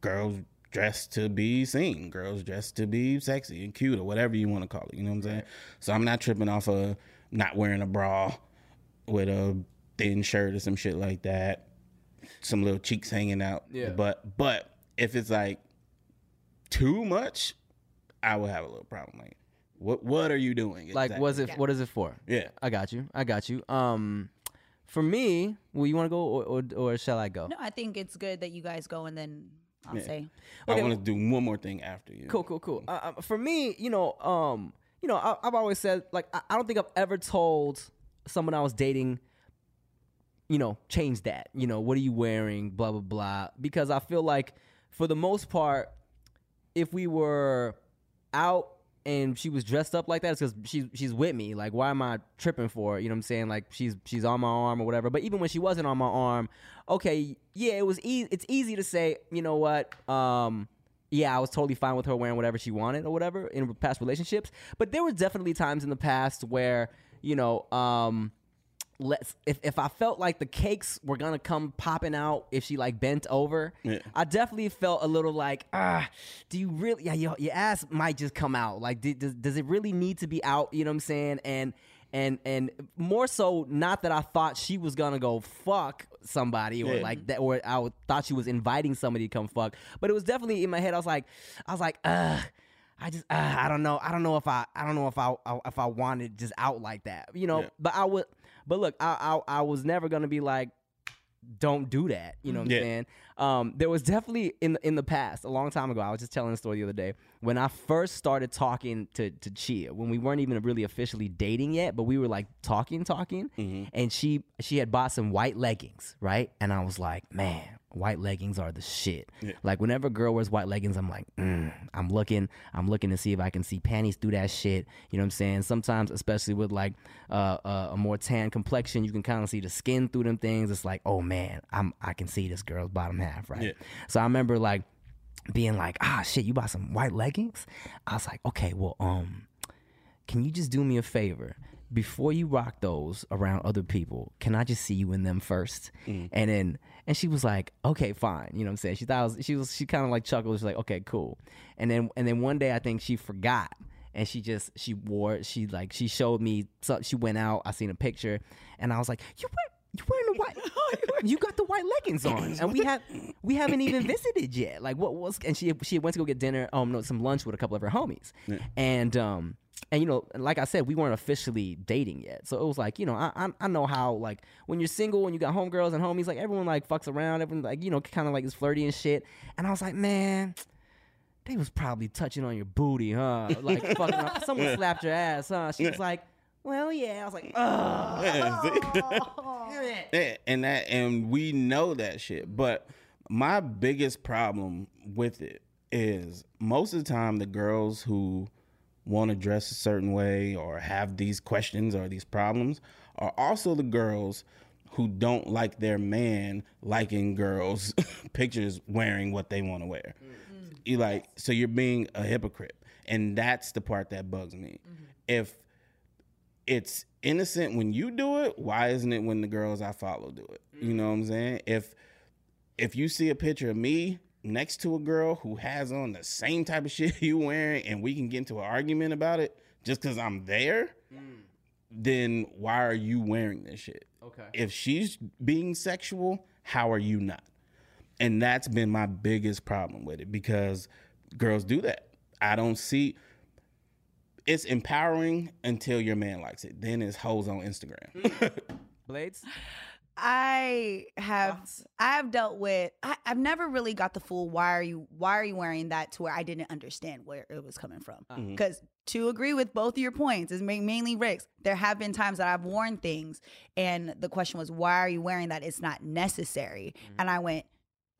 girls dressed to be seen, girls dressed to be sexy and cute or whatever you want to call it. You know what I'm saying? So I'm not tripping off of not wearing a bra with a thin shirt or some shit like that. Some little cheeks hanging out. Yeah. But but if it's like too much, I would have a little problem. Like, what what are you doing? Like, was it? What is it for? Yeah. I got you. I got you. Um, for me, well, you want to go or, or or shall I go? No, I think it's good that you guys go and then I'll Yeah. say. I want to do one more thing after you. Cool, cool, cool. Uh, uh, for me, you know, um, you know, I, I've always said like I, I don't think I've ever told someone I was dating, you know, change that. You know, what are you wearing? Blah blah blah. Because I feel like for the most part, if we were out and she was dressed up like that, it's because she's she's with me. Like, why am I tripping for? it? You know what I'm saying? Like, she's she's on my arm or whatever. But even when she wasn't on my arm, okay, yeah, it was easy. It's easy to say, you know what? Um, yeah, I was totally fine with her wearing whatever she wanted or whatever in past relationships. But there were definitely times in the past where, you know, um, let's if, if I felt like the cakes were gonna come popping out if she like bent over, Yeah. I definitely felt a little like, ah, do you really? Yeah, your, your ass might just come out. Like, did, does does it really need to be out? You know what I'm saying? And and and more so, not that I thought she was gonna go fuck somebody or Yeah. like that, or I thought she was inviting somebody to come fuck. But it was definitely in my head. I was like, I was like, uh. I just, uh, I don't know. I don't know if I, I don't know if I, I if I wanted just out like that, you know. Yeah. But I would, but look, I, I, I was never gonna be like, don't do that. You know what Yeah. I'm saying? Um, there was definitely in the, in the past, a long time ago. I was just telling a story the other day when I first started talking to to Chia, when we weren't even really officially dating yet, but we were like talking, talking, and she she had bought some white leggings, right? And I was like, man, white leggings are the shit. Like whenever a girl wears white leggings, I'm like, mm, I'm looking, I'm looking to see if I can see panties through that shit. You know what I'm saying? Sometimes, especially with like uh, uh, a more tan complexion, you can kind of see the skin through them things. It's like, oh man, I'm I can see this girl's bottom half, right? Yeah. So I remember like being like, ah, shit, you bought some white leggings. I was like, okay, well, um, can you just do me a favor? Before you rock those around other people, can I just see you in them first? And then, and she was like, okay, fine. You know what I'm saying? She thought, I was, she was, she kind of like chuckled. She's like, okay, cool. And then, and then one day I think she forgot and she just, she wore, she like, she showed me, so she went out, I seen a picture and I was like, you wear, you wearing the white, you got the white leggings on, and we have we haven't even visited yet. Like what was? And she she went to go get dinner, um, no, some lunch with a couple of her homies, and um, and you know, like I said, we weren't officially dating yet, so it was like you know, I I, I know how like when you're single and you got homegirls and homies, like everyone like fucks around, everyone like you know, kind of like is flirty and shit, and I was like, man. They was probably touching on your booty, huh? Like fucking up. Someone slapped your ass, huh? She was like, "Well, yeah." I was like, "Oh, Yeah, see? damn it." Yeah, and that and we know that shit. But my biggest problem with it is most of the time the girls who want to dress a certain way or have these questions or these problems are also the girls who don't like their man liking girls pictures wearing what they want to wear. Mm-hmm. You like so you're being a hypocrite. And that's the part that bugs me. Mm-hmm. If it's innocent when you do it, why isn't it when the girls I follow do it? You know mm. what I'm saying? If if you see a picture of me next to a girl who has on the same type of shit you wearing and we can get into an argument about it just because I'm there, mm. then why are you wearing this shit? Okay. If she's being sexual, how are you not? And that's been my biggest problem with it because girls do that. I don't see it's empowering until your man likes it. Then it's hoes on Instagram. Mm. Blades. I have I have dealt with I, I've never really got the full why are you why are you wearing that to where I didn't understand where it was coming from. Uh. Mm-hmm. Because to agree with both of your points is mainly Rick's. There have been times that I've worn things and the question was why are you wearing that? It's not necessary. Mm. And I went,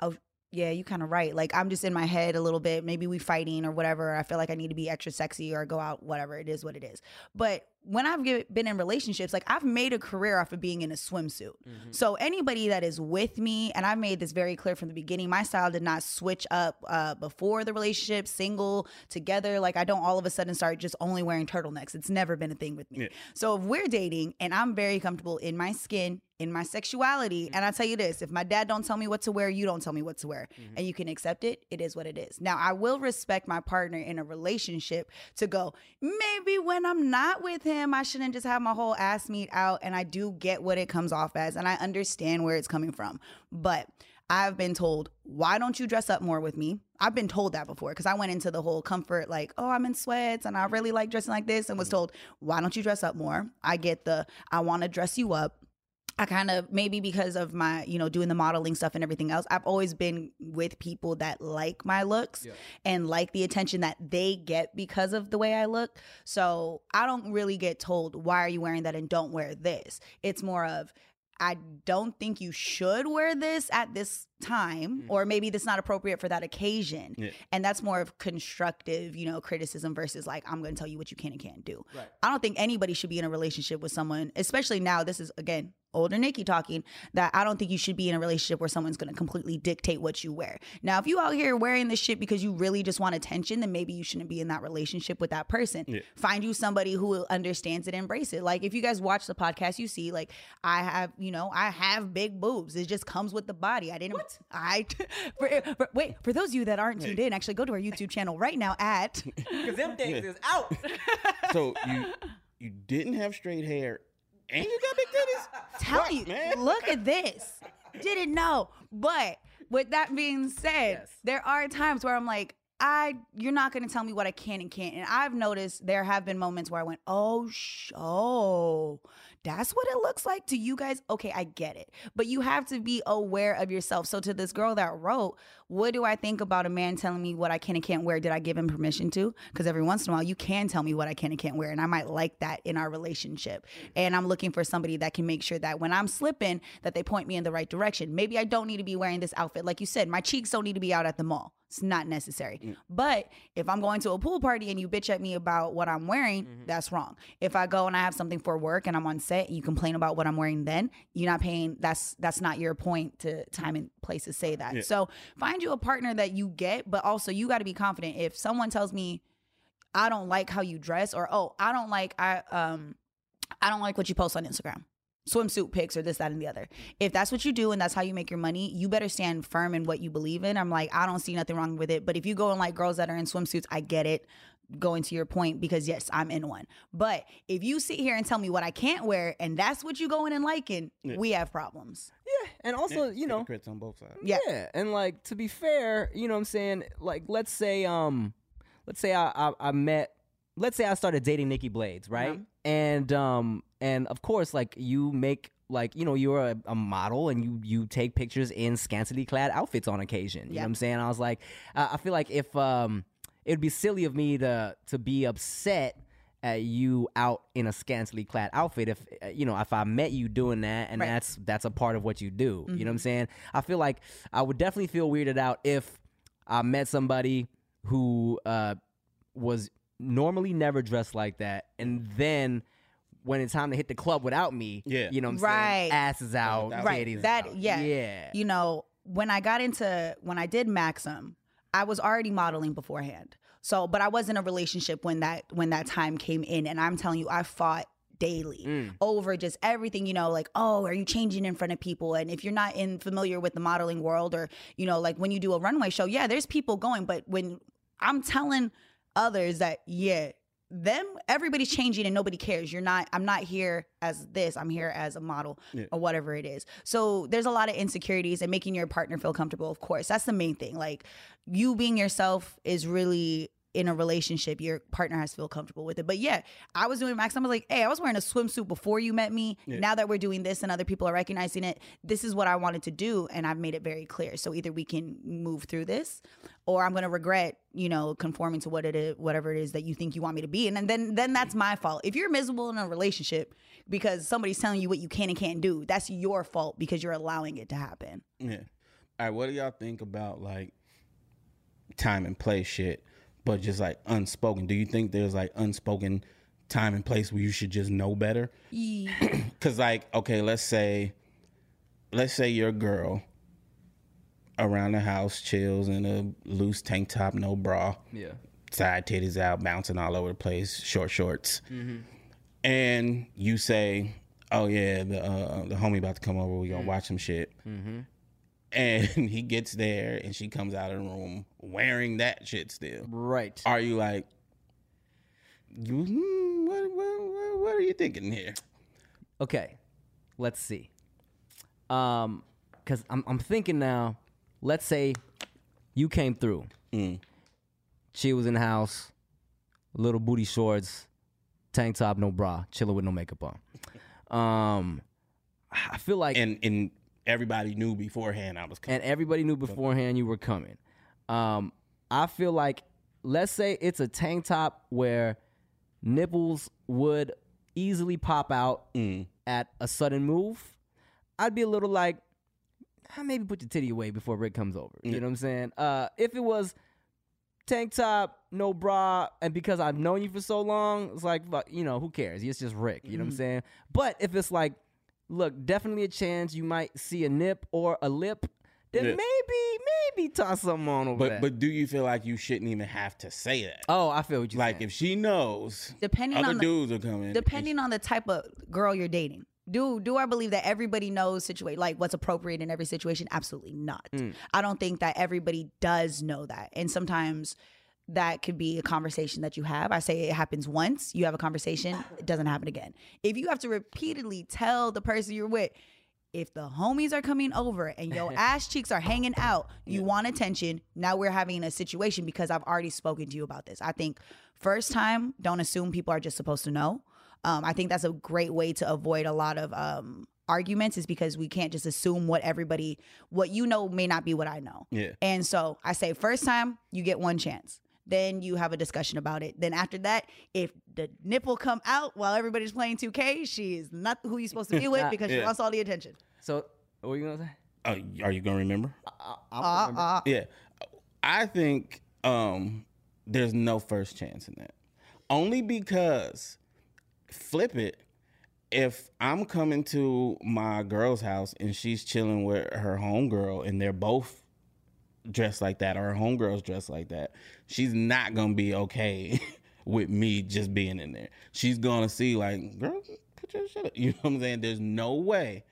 oh yeah, you kind of right. Like I'm just in my head a little bit. Maybe we fighting or whatever. I feel like I need to be extra sexy or go out. Whatever it is, what it is. But when I've get- been in relationships, like I've made a career off of being in a swimsuit. So anybody that is with me, and I've made this very clear from the beginning, my style did not switch up uh, before the relationship, single, together. Like I don't all of a sudden start just only wearing turtlenecks. It's never been a thing with me. Yeah. So if we're dating and I'm very comfortable in my skin, in my sexuality, and I tell you this, if my dad don't tell me what to wear, you don't tell me what to wear, mm-hmm. and you can accept it, it is what it is. Now I will respect my partner in a relationship to go, maybe when I'm not with him, I shouldn't just have my whole ass meat out, and I do get what it comes off as, and I understand where it's coming from. But I've been told, why don't you dress up more with me? I've been told that before because I went into the whole comfort, like, oh, I'm in sweats and I mm-hmm. really like dressing like this, and was mm-hmm. told, why don't you dress up more? I get the, I want to dress you up. I kind of maybe because of my, you know, doing the modeling stuff and everything else, I've always been with people that like my looks and like the attention that they get because of the way I look. So I don't really get told, why are you wearing that and don't wear this? It's more of, I don't think you should wear this at this time mm. or maybe that's not appropriate for that occasion Yeah. and that's more of constructive you know criticism versus like i'm going to tell you what you can and can't do Right. i don't think anybody should be in a relationship with someone especially now this is again older nikki talking that i don't think you should be in a relationship where someone's going to completely dictate what you wear. Now if you out here wearing this shit because you really just want attention then maybe you shouldn't be in that relationship with that person. Yeah. find you somebody who understands it and embrace it. Like if you guys watch the podcast you see like i have you know i have big boobs. It just comes with the body. I didn't i for, for- wait for those of you that aren't tuned in actually go to our youtube channel right now at Because them things is out. So you you didn't have straight hair and you got big titties. tell you man. look at this didn't know but with that being said Yes. there are times where i'm like I, you're not gonna tell me what I can and can't, and I've noticed there have been moments where I went, "Oh, sh- oh, that's what it looks like to you guys." Okay, I get it, but you have to be aware of yourself. So, to this girl that wrote, what do I think about a man telling me what I can and can't wear? Did I give him permission to? Because every once in a while, you can tell me what I can and can't wear, and I might like that in our relationship. And I'm looking for somebody that can make sure that when I'm slipping, that they point me in the right direction. Maybe I don't need to be wearing this outfit, like you said. My cheeks don't need to be out at the mall. It's not necessary. Mm. But if I'm going to a pool party and you bitch at me about what I'm wearing, mm-hmm. that's wrong. If I go and I have something for work and I'm on set and you complain about what I'm wearing then, you're not paying that's that's not your point to time and place to say that. Yeah. So find you a partner that you get, but also you got to be confident. If someone tells me I don't like how you dress or oh, I don't like I um I don't like what you post on Instagram. Swimsuit pics or this, that, and the other. If that's what you do and that's how you make your money, you better stand firm in what you believe in. I'm like, I don't see nothing wrong with it. But if you go and like girls that are in swimsuits, I get it. Going to your point, because yes, I'm in one. But if you sit here and tell me what I can't wear and that's what you going and liking, Yeah. we have problems. Yeah, and also, you know, hypocrites on both sides. Yeah. Yeah, and like to be fair, you know what I'm saying? Like let's say um let's say I I, I met let's say I started dating Nikki Blades, right? Uh-huh. And um and of course like you make like you know you're a, a model and you you take pictures in scantily clad outfits on occasion. You know Yep. what I'm saying? I was like I, I feel like if um it'd be silly of me to to be upset at you out in a scantily clad outfit if uh, you know if I met you doing that and Right. Mm-hmm. that's that's a part of what you do. You know what I'm saying? I feel like I would definitely feel weirded out if I met somebody who uh, was normally never dressed like that, and then when it's time to hit the club without me, Yeah. you know what I'm Right. saying? Asses out, right that out. yeah yeah. you know when i got into when i did maxim i was already modeling beforehand so but i was in a relationship when that when that time came in and i'm telling you i fought daily Mm. over just everything you know like oh are you changing in front of people? And if you're not in familiar with the modeling world or you know like when you do a runway show yeah there's people going but when i'm telling others that yeah them everybody's changing and nobody cares. You're not i'm not here as this i'm here as a model Yeah. or whatever it is. So there's a lot of insecurities and making your partner feel comfortable of course. That's the main thing. Like you being yourself is really in a relationship your partner has to feel comfortable with it but yeah i was doing max i was like hey i was wearing a swimsuit before you met me Yeah. now that we're doing this and other people are recognizing it this is what i wanted to do and i've made it very clear so either we can move through this or i'm going to regret you know conforming to what it is whatever it is that you think you want me to be and then then, then that's my fault if you're miserable in a relationship because somebody's telling you what you can and can't do that's your fault because you're allowing it to happen Yeah. All right. What do y'all think about like time and place shit, but just like unspoken? Do you think there's like unspoken time and place where you should just know better? Cause like, okay, let's say, let's say your girl around the house chills in a loose tank top, no bra, yeah. side titties out, bouncing all over the place, short shorts, mm-hmm. and you say, "Oh yeah, the uh, the homie about to come over. We gonna mm-hmm. watch some shit." Mm-hmm. And he gets there, and she comes out of the room wearing that shit still. Right. Are you like, you? hmm, What, what, what, are you thinking here? Okay, let's see. Um, cause I'm I'm thinking now. Let's say you came through. Mm. She was in the house, little booty shorts, tank top, no bra, chilling with no makeup on. Um, I feel like And and everybody knew beforehand I was coming. and everybody knew beforehand you were coming. Um, I feel like, let's say it's a tank top where nipples would easily pop out Mm. at a sudden move. I'd be a little like, I maybe put your titty away before Rick comes over. You know what I'm saying? Uh, if it was tank top, no bra, and because I've known you for so long, it's like, fuck, you know, who cares? It's just Rick. You know what I'm saying? But if it's like, look, definitely a chance you might see a nip or a lip, then Yeah. maybe, maybe toss something on over But that. but do you feel like you shouldn't even have to say that? oh, I feel what you're like saying. if she knows Depending other on the, dudes are coming. depending on the type of girl you're dating. Do do I believe that everybody knows situation like what's appropriate in every situation? Absolutely not. Mm. I don't think that everybody does know that. And sometimes that could be a conversation that you have. I say it happens once, you have a conversation, it doesn't happen again. If you have to repeatedly tell the person you're with, if the homies are coming over and your ass cheeks are hanging out, you want attention. Now we're having a situation because I've already spoken to you about this. I think first time, don't assume people are just supposed to know. Um, I think that's a great way to avoid a lot of um, arguments, is because we can't just assume what everybody, what you know, may not be what I know. Yeah. And so I say, first time, you get one chance. Then you have a discussion about it. Then after that, if the nipple come out while everybody's playing 2K, she is not who you're supposed to be with because she Yeah. wants all the attention. so, what were you gonna say? Uh, are you gonna remember? Uh, uh, Yeah. I think um there's no first chance in that. Only because flip it if I'm coming to my girl's house and she's chilling with her homegirl and they're both dressed like that or her homegirl's dressed like that, she's not gonna be okay with me just being in there. She's gonna see like, girl, put your shit up. You know what I'm saying? There's no way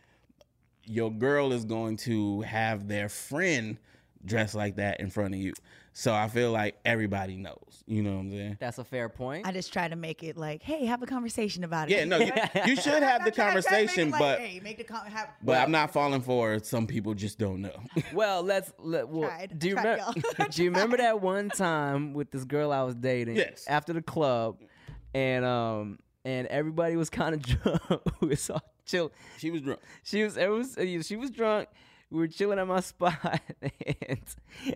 your girl is going to have their friend dressed like that in front of you. So I feel like everybody knows. You know what I'm saying? That's a fair point. I just try to make it like, hey, have a conversation about it. Yeah, no, you, you should have the I try- I try to make it conversation, like, but hey, make the con- have, but I'm not falling for it. Some people just don't know. Well, let's let. Well, Tried. do you Tried, remember? y'all. do you remember that one time with this girl I was dating? Yes. After the club, and um, and everybody was kind of drunk. we was all chill. she was drunk. She was. It was. She was drunk. We were chilling at my spot, and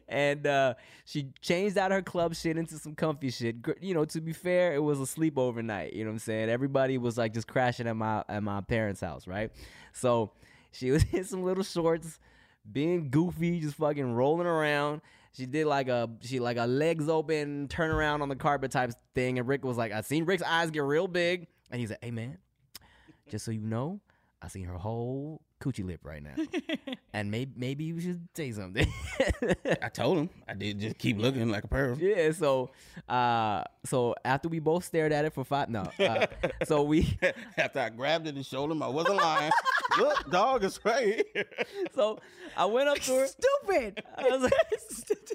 and uh, she changed out her club shit into some comfy shit. You know, to be fair, it was a sleepover night. You know what I'm saying? Everybody was like just crashing at my at my parents' house, right? So she was in some little shorts, being goofy, just fucking rolling around. She did like a she like a legs open turn around on the carpet type thing, and Rick was like, I seen Rick's eyes get real big, and he's like, Hey man, just so you know, I seen her whole coochie lip right now, and maybe maybe you should say something. I told him. I did just keep looking like a perv. yeah. So, uh, so after we both stared at it for five, no, uh, so we, After I grabbed it and showed him I wasn't lying. Look, dog is right here. so I went up to her. Stupid. I was like,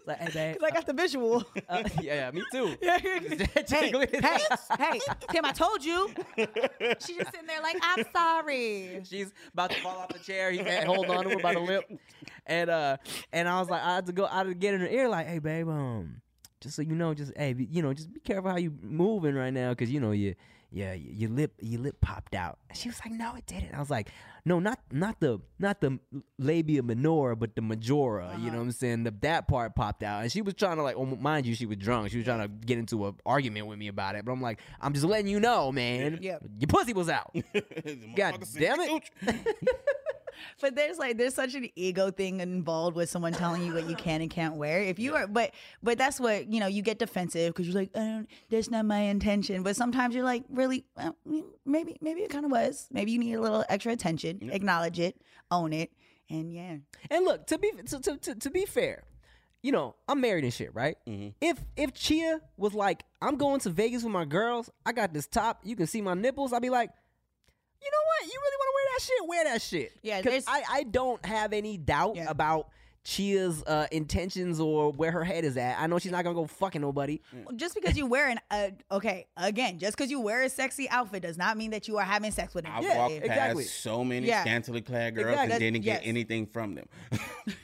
like hey babe, Because I got the visual. uh, yeah, yeah, me too. hey, hey, hey, Tim, I told you. She's just sitting there like, I'm sorry. She's about to fall off the chair. He's holding on to her by the lip, and uh, and I was like, I had to go, I had to get in her ear, like, hey, babe, um, just so you know, just hey, be, you know, just be careful how you moving right now, cause you know you, yeah, your lip, your lip popped out. And she was like, no, it didn't. I was like, no, not not the not the labia minora, but the majora. You know what I'm saying? The that part popped out, and she was trying to like, oh, mind you, she was drunk. She was trying to get into an argument with me about it, but I'm like, I'm just letting you know, man. Yep. Your pussy was out. God damn it. But there's like there's such an ego thing involved with someone telling you what you can and can't wear. If you are, but but that's what you know. You get defensive because you're like, don't, that's not my intention. But sometimes you're like, really, well, maybe maybe it kind of was. Maybe you need a little extra attention. Acknowledge it, own it, and yeah. And look, to be to, to, to, to be fair, you know, I'm married and shit, right? Mm-hmm. If if Chia was like, I'm going to Vegas with my girls, I got this top, you can see my nipples, I'd be like, you know what? You really want to wear that shit? Wear that shit. Yeah, because I, I don't have any doubt Yeah. about Chia's uh, intentions or where her head is at. I know she's not gonna go fucking nobody. Just because you wear an uh, okay, again, just because you wear a sexy outfit does not mean that you are having sex with I've them. walked past exactly. so many Yeah. scantily clad girls Exactly. and didn't get Yes. anything from them.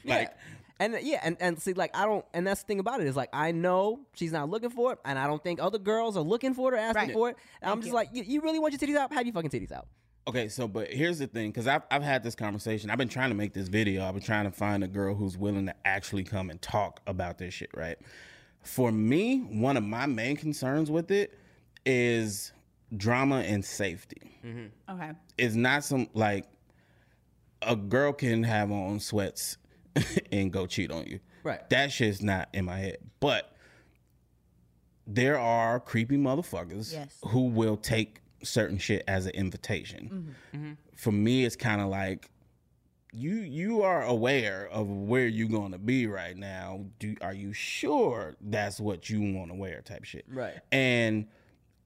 Yeah. like, and yeah, and, and see, like I don't, and that's the thing about it is like I know she's not looking for it, and I don't think other girls are looking for it or asking Right. for it. And I'm Thank just you. like, you, you really want your titties out? Have your fucking titties out. Okay, so but here's the thing, because I've I've had this conversation. I've been trying to make this video. I've been trying to find a girl who's willing to actually come and talk about this shit, right? For me, one of my main concerns with it is drama and safety. Mm-hmm. Okay. It's not some like a girl can have on sweats and go cheat on you. Right. That shit's not in my head. But there are creepy motherfuckers Yes. who will take certain shit as an invitation. For me, it's kind of like you you are aware of where you're going to be right now. Do are you sure that's what you want to wear? Type shit. Right. And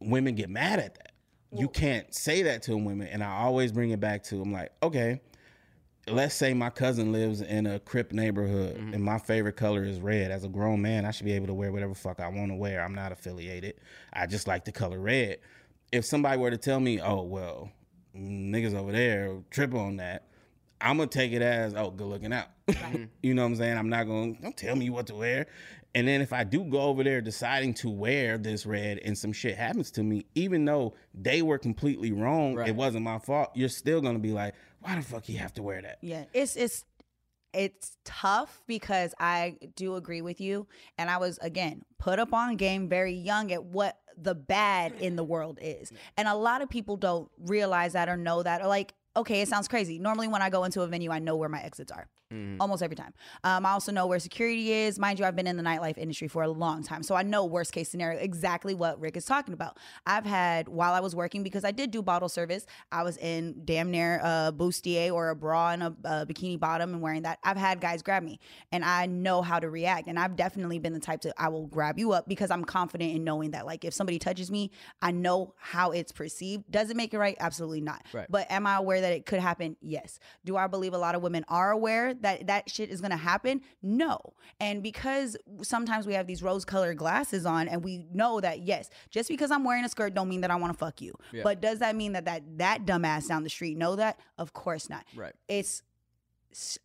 women get mad at that. You can't say that to women, and I always bring it back to I'm like, okay, let's say my cousin lives in a Crip neighborhood Mm-hmm. and my favorite color is red. As a grown man, I should be able to wear whatever fuck I want to wear. I'm not affiliated. I just like the color red. If somebody were to tell me, oh, well, niggas over there trip on that, I'm gonna take it as, oh, good looking out. you know what I'm saying? I'm not gonna don't tell me what to wear. And then if I do go over there deciding to wear this red and some shit happens to me, even though they were completely wrong, Right. it wasn't my fault, you're still gonna be like, why the fuck you have to wear that? Yeah, it's it's it's tough because I do agree with you, and I was again put up on game very young at what the bad in the world is, and a lot of people don't realize that or know that. Or like. Okay, it sounds crazy. Normally, when I go into a venue, I know where my exits are. Almost every time. Um, I also know where security is. Mind you, I've been in the nightlife industry for a long time, so I know worst case scenario exactly what Rick is talking about. I've had while I was working because I did do bottle service. I was in damn near a bustier or a bra and a, a bikini bottom and wearing that. I've had guys grab me, and I know how to react. And I've definitely been the type to I will grab you up because I'm confident in knowing that like if somebody touches me, I know how it's perceived. Does it make it right? Absolutely not. Right. But am I aware that it could happen? Yes. Do I believe a lot of women are aware that that shit is going to happen? No. And because sometimes we have these rose colored glasses on and we know that yes, just because I'm wearing a skirt don't mean that I want to fuck you. Yeah. But does that mean that that that dumbass down the street know that? Of course not. Right. It's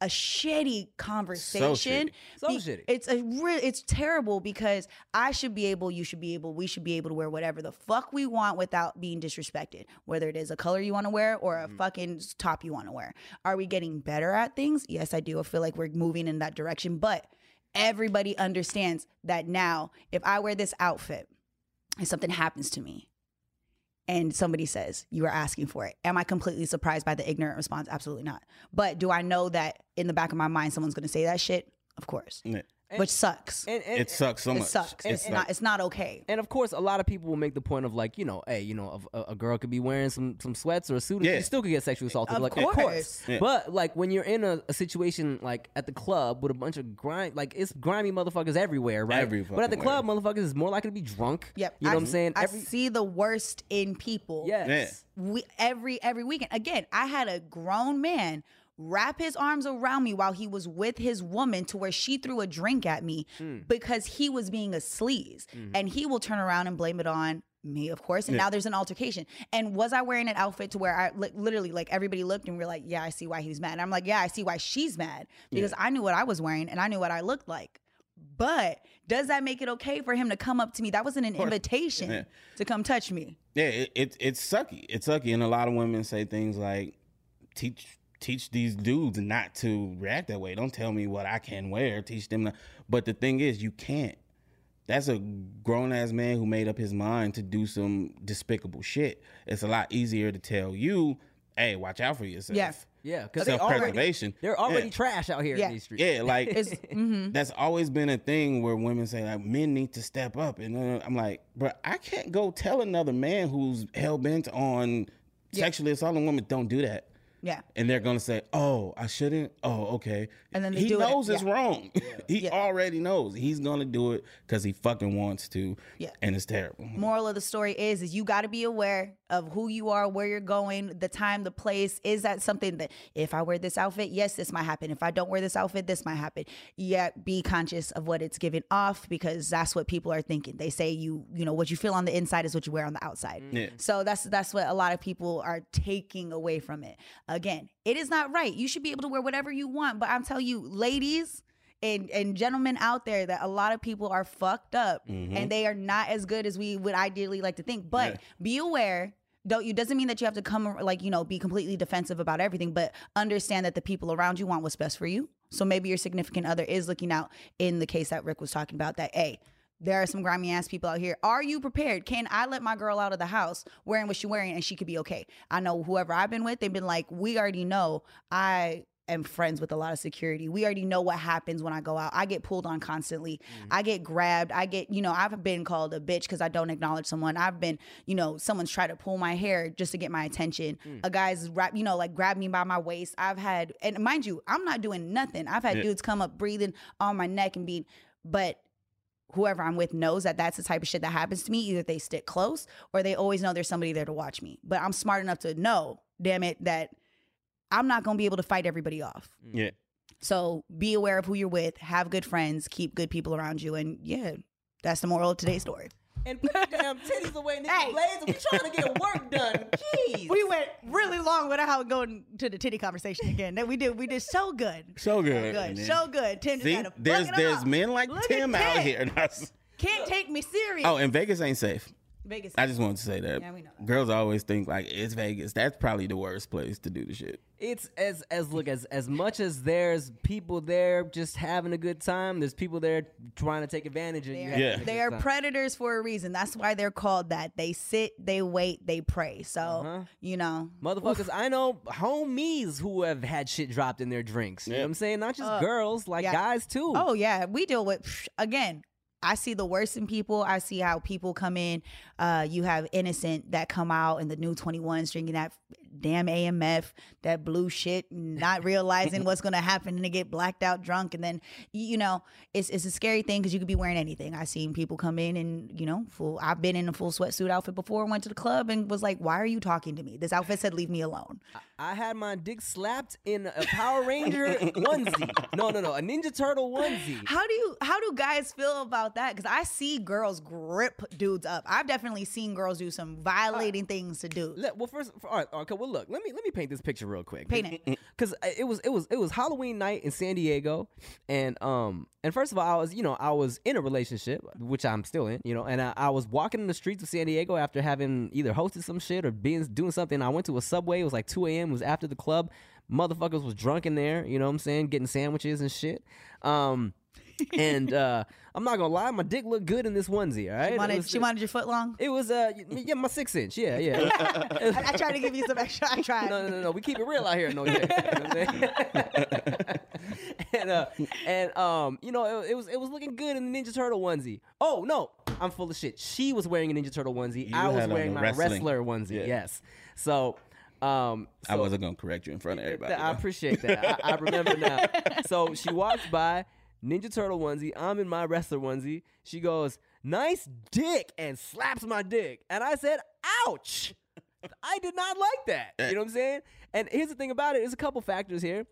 a shitty conversation. So shitty. So shitty. It's a real. It's terrible because I should be able, you should be able, we should be able to wear whatever the fuck we want without being disrespected. Whether it is a color you want to wear or a mm-hmm. fucking top you want to wear. Are we getting better at things? Yes, I do. I feel like we're moving in that direction, but everybody understands that now. If I wear this outfit and something happens to me, and somebody says you are asking for it. Am I completely surprised by the ignorant response? Absolutely not. But do I know that in the back of my mind someone's going to say that shit? Of course. Yeah. Which sucks. And, and, It sucks so it much. sucks. It's, like- not. It's not okay. And of course, a lot of people will make the point of like, you know, hey, you know, a, a girl could be wearing some some sweats or a suit, and Yeah. she still could get sexually assaulted. Of like, course. Yeah. But like when you're in a, a situation like at the club with a bunch of grime, like it's grimy motherfuckers everywhere, right? Every but at the fucking club, motherfuckers is more likely to be drunk. Yep. You know I, what I'm saying? I Every see the worst in people. yes. we every every weekend. Again, I had a grown man wrap his arms around me while he was with his woman to where she threw a drink at me hmm. because he was being a sleaze. Hmm. And he will turn around and blame it on me, of course. And Yeah. now there's an altercation. And was I wearing an outfit to where I li- literally like everybody looked and we're like, yeah, I see why he's mad. And I'm like, yeah, I see why she's mad because I knew what I was wearing and I knew what I looked like. But does that make it okay for him to come up to me? That wasn't an invitation Yeah. to come touch me. Yeah, it, it it's sucky. It's sucky, and a lot of women say things like, "Teach teach these dudes not to react that way. Don't tell me what I can wear. Teach them." Not. But the thing is, you can't. That's a grown ass man who made up his mind to do some despicable shit. It's a lot easier to tell you, "Hey, watch out for yourself." Yeah. Yeah, because they Self-preservation. they're already Yeah. trash out here Yeah. in these streets. Yeah, like It's, mhm. that's always been a thing where women say like men need to step up, and uh, I'm like, bro, I can't go tell another man who's hell bent on sexually assaulting women don't do that, Yeah. and they're gonna say, oh, I shouldn't. Oh, okay. And then they he do it. knows it's Yeah. wrong. he Yeah. already knows he's gonna do it because he fucking wants to. Yeah. and it's terrible. Moral of the story is is you got to be aware of who you are, where you're going, the time, the place. Is that something that if I wear this outfit, yes, this might happen. If I don't wear this outfit, this might happen. Yeah, be conscious of what it's giving off because that's what people are thinking. They say you, you know, what you feel on the inside is what you wear on the outside. Mm. Yeah. So that's that's what a lot of people are taking away from it. Again, it is not right. You should be able to wear whatever you want, but I'm telling you, ladies and and gentlemen out there, that a lot of people are fucked up and mm-hmm. they are not as good as we would ideally like to think. But Yeah. be aware. Don't you doesn't mean that you have to come like you know be completely defensive about everything, but understand that the people around you want what's best for you. So maybe your significant other is looking out in the case that Rick was talking about. That hey, there are some grimy ass people out here. Are you prepared? Can I let my girl out of the house wearing what she's wearing and she could be okay? I know whoever I've been with, they've been like, we already know I am friends with a lot of security. We already know what happens when I go out. I get pulled on constantly. Mm. I get grabbed. I get, you know, I've been called a bitch because I don't acknowledge someone. I've been, you know, someone's tried to pull my hair just to get my attention. Mm. A guy's rap, you know, like grab me by my waist. I've had, and mind you, I'm not doing nothing. I've had Yeah. dudes come up breathing on my neck and be, but whoever I'm with knows that that's the type of shit that happens to me. Either they stick close or they always know there's somebody there to watch me. But I'm smart enough to know, damn it, that I'm not going to be able to fight everybody off. Mm. Yeah. So be aware of who you're with, have good friends, keep good people around you. And yeah, that's the moral of today's story. And put your damn titties away, nigga. Hey. Blades, we trying to get work done. Jeez. We went really long without going to the titty conversation again. That we did, we did so good. So good. Good, then- so good. Tim just See, had to there's there's up. men like Look Tim out here. That's- Can't take me serious. oh, and Vegas ain't safe. Vegas. I just wanted to say that. Yeah, we know that. Girls always think like it's Vegas. That's probably the worst place to do the shit. it's as as look as as much as there's people there just having a good time. There's people there trying to take advantage of you. They're, having Yeah. they are time. predators for a reason. That's why they're called that. They sit, they wait, they pray. So, Uh-huh. you know, Motherfuckers, I know homies who have had shit dropped in their drinks. You know what I'm saying? Not just Uh, girls, like yeah. guys too. Oh yeah, we deal with again. I see the worst in people. I see how people come in. Uh, you have innocent that come out in the new 21s drinking that damn AMF, that blue shit, not realizing what's gonna happen, and to get blacked out drunk, and then you know it's it's a scary thing because you could be wearing anything. I've seen people come in and you know full. I've been in a full sweatsuit outfit before, went to the club and was like, "Why are you talking to me?" This outfit said, "Leave me alone." I had my dick slapped in a Power Ranger onesie. No, no, no, a Ninja Turtle onesie. How do you how do guys feel about that? Because I see girls grip dudes up. I've definitely seen girls do some violating things to dudes. Let- well, first, all right, okay. Well, look, let me let me paint this picture real quick. Paint it. because it was it was it was Halloween night in San Diego, and um and first of all, I was you know I was in a relationship, which I'm still in, you know, and I, I was walking in the streets of San Diego after having either hosted some shit or being doing something. I went to a subway. It was like 2 a.m. It was after the club. Motherfuckers was drunk in there, you know what I'm saying, getting sandwiches and shit. Um. And uh I'm not gonna lie, my dick looked good in this onesie. All right, She It wanted, was- she wanted your foot long. It was uh yeah my six inch yeah yeah. I, I tried to give you some extra. I tried. No, no, no, no. We keep it real out here. No, yeah. You know what I'm saying? and uh, and um, you know, it, it was it was looking good in the Ninja Turtle onesie. Oh no, I'm full of shit. She was wearing a Ninja Turtle onesie. You I was wearing my wrestling. wrestler onesie. Yeah. Yes. So, um, I wasn't gonna correct you in front of everybody. I though. appreciate that. I, I remember now. So she walks by, Ninja Turtle onesie. I'm in my wrestler onesie. She goes, "Nice dick," and slaps my dick. And I said, "Ouch." I did not like that. You know what I'm saying? And here's the thing about it: there's a couple factors here.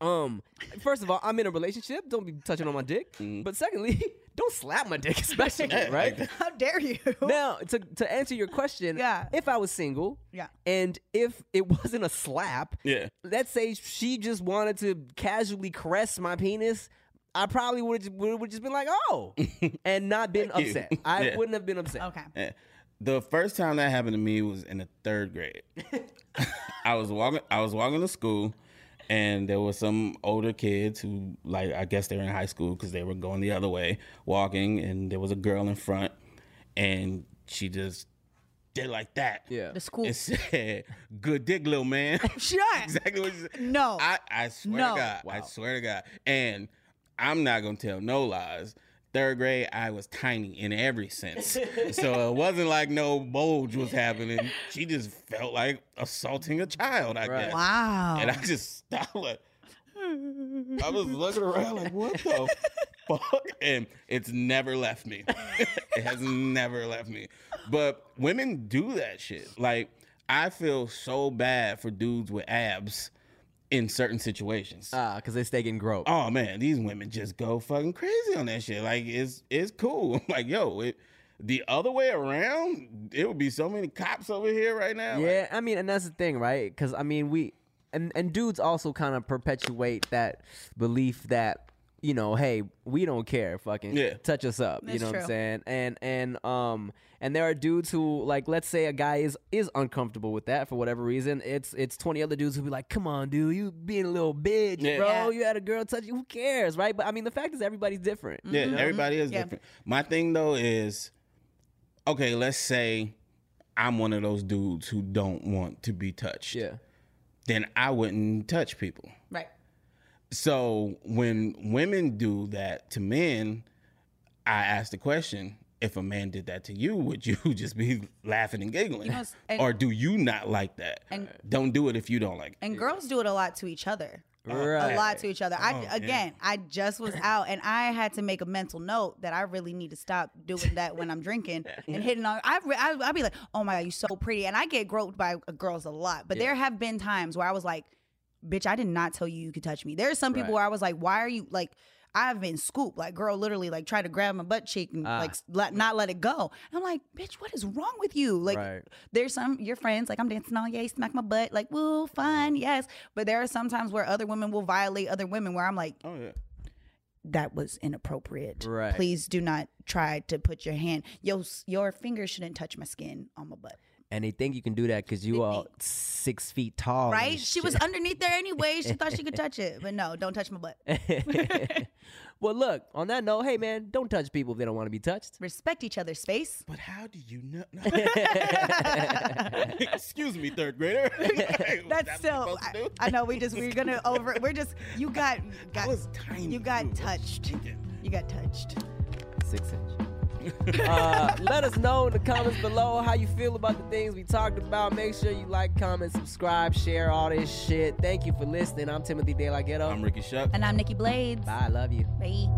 Um, first of all, I'm in a relationship. Don't be touching on my dick. Mm-hmm. But secondly, don't slap my dick, especially right. How dare you? Now, to to answer your question, Yeah. if I was single, Yeah. and if it wasn't a slap, Yeah. let's say she just wanted to casually caress my penis, I probably would have would just been like, oh, and not been Thank you. upset. I Yeah. wouldn't have been upset. okay. Yeah. The first time that happened to me was in the third grade. I was walking. I was walking to school, and there was some older kids who, like, I guess they were in high school because they were going the other way, walking, and there was a girl in front, and she just did like that. Yeah. The school. It said, "Good dick, little man." Shut. exactly what she said. No. I, I swear No. to God. I swear to God. And I'm not gonna tell no lies. Third grade, I was tiny in every sense. so it wasn't like no bulge was happening. She just felt like assaulting a child, I Right. guess. Wow. And I just stopped like I was looking around like, what the fuck? And it's never left me. it has never left me. But women do that shit. Like, I feel so bad for dudes with abs in certain situations. Ah, because they stay getting groped. oh man, these women just go fucking crazy on that shit. Like it's it's cool. like, yo, it the other way around, it would be so many cops over here right now. Like, Yeah, I mean, and that's the thing, right? Because I mean, we and and dudes also kind of perpetuate that belief that you know, hey, we don't care, fucking Yeah. touch us up. you That's know what I'm saying? And and um and there are dudes who like let's say a guy is is uncomfortable with that for whatever reason. It's it's 20 other dudes who be like, "Come on, dude, you being a little bitch, Yeah. bro. Yeah. You had a girl touch you. Who cares, right?" But I mean, the fact is everybody's different. Yeah, everybody is Mm-hmm. Yeah. different. My thing though is, okay, let's say I'm one of those dudes who don't want to be touched. Yeah. Then I wouldn't touch people. Right. So when women do that to men, I ask the question: If a man did that to you, would you just be laughing and giggling, You know, and- or do you not like that? And- don't do it if you don't like it. And girls do it a lot to each other. Right. A lot to each other. I Oh, yeah. again, I just was out and I had to make a mental note that I really need to stop doing that when I'm drinking and hitting on. I re- I I'd be like, oh my god, you're so pretty, and I get groped by girls a lot. But there have been times where I was like, bitch, I did not tell you you could touch me. There's some people Right. where I was like, why are you like? I've been scooped, like girl, literally like try to grab my butt cheek and Ah. like let, not let it go. And I'm like, bitch, what is wrong with you? Like, Right. there's some your friends like I'm dancing all yay, smack my butt, like woo, fun, yes. But there are some times where other women will violate other women, where I'm like, Oh yeah. that was inappropriate. Right. Please do not try to put your hand, your your finger shouldn't touch my skin on my butt. And they think you can do that because you are six feet tall. Right? She was underneath there anyway. She thought she could touch it, but no, don't touch my butt. well, look. On that note, hey man, don't touch people if they don't want to be touched. Respect each other's space. But how do you know? Excuse me, third grader. That's what still. I. I know we just we're gonna over. We're just you got you I got was tiny. you got dude. Touched. You got touched. Six inch. uh, let us know in the comments below how you feel about the things we talked about. Make sure you like, comment, subscribe, share all this shit. Thank you for listening. I'm Timothy De La Ghetto. I'm Ricky Shuck. And I'm Nikki Blades. Bye. I love you. Bye.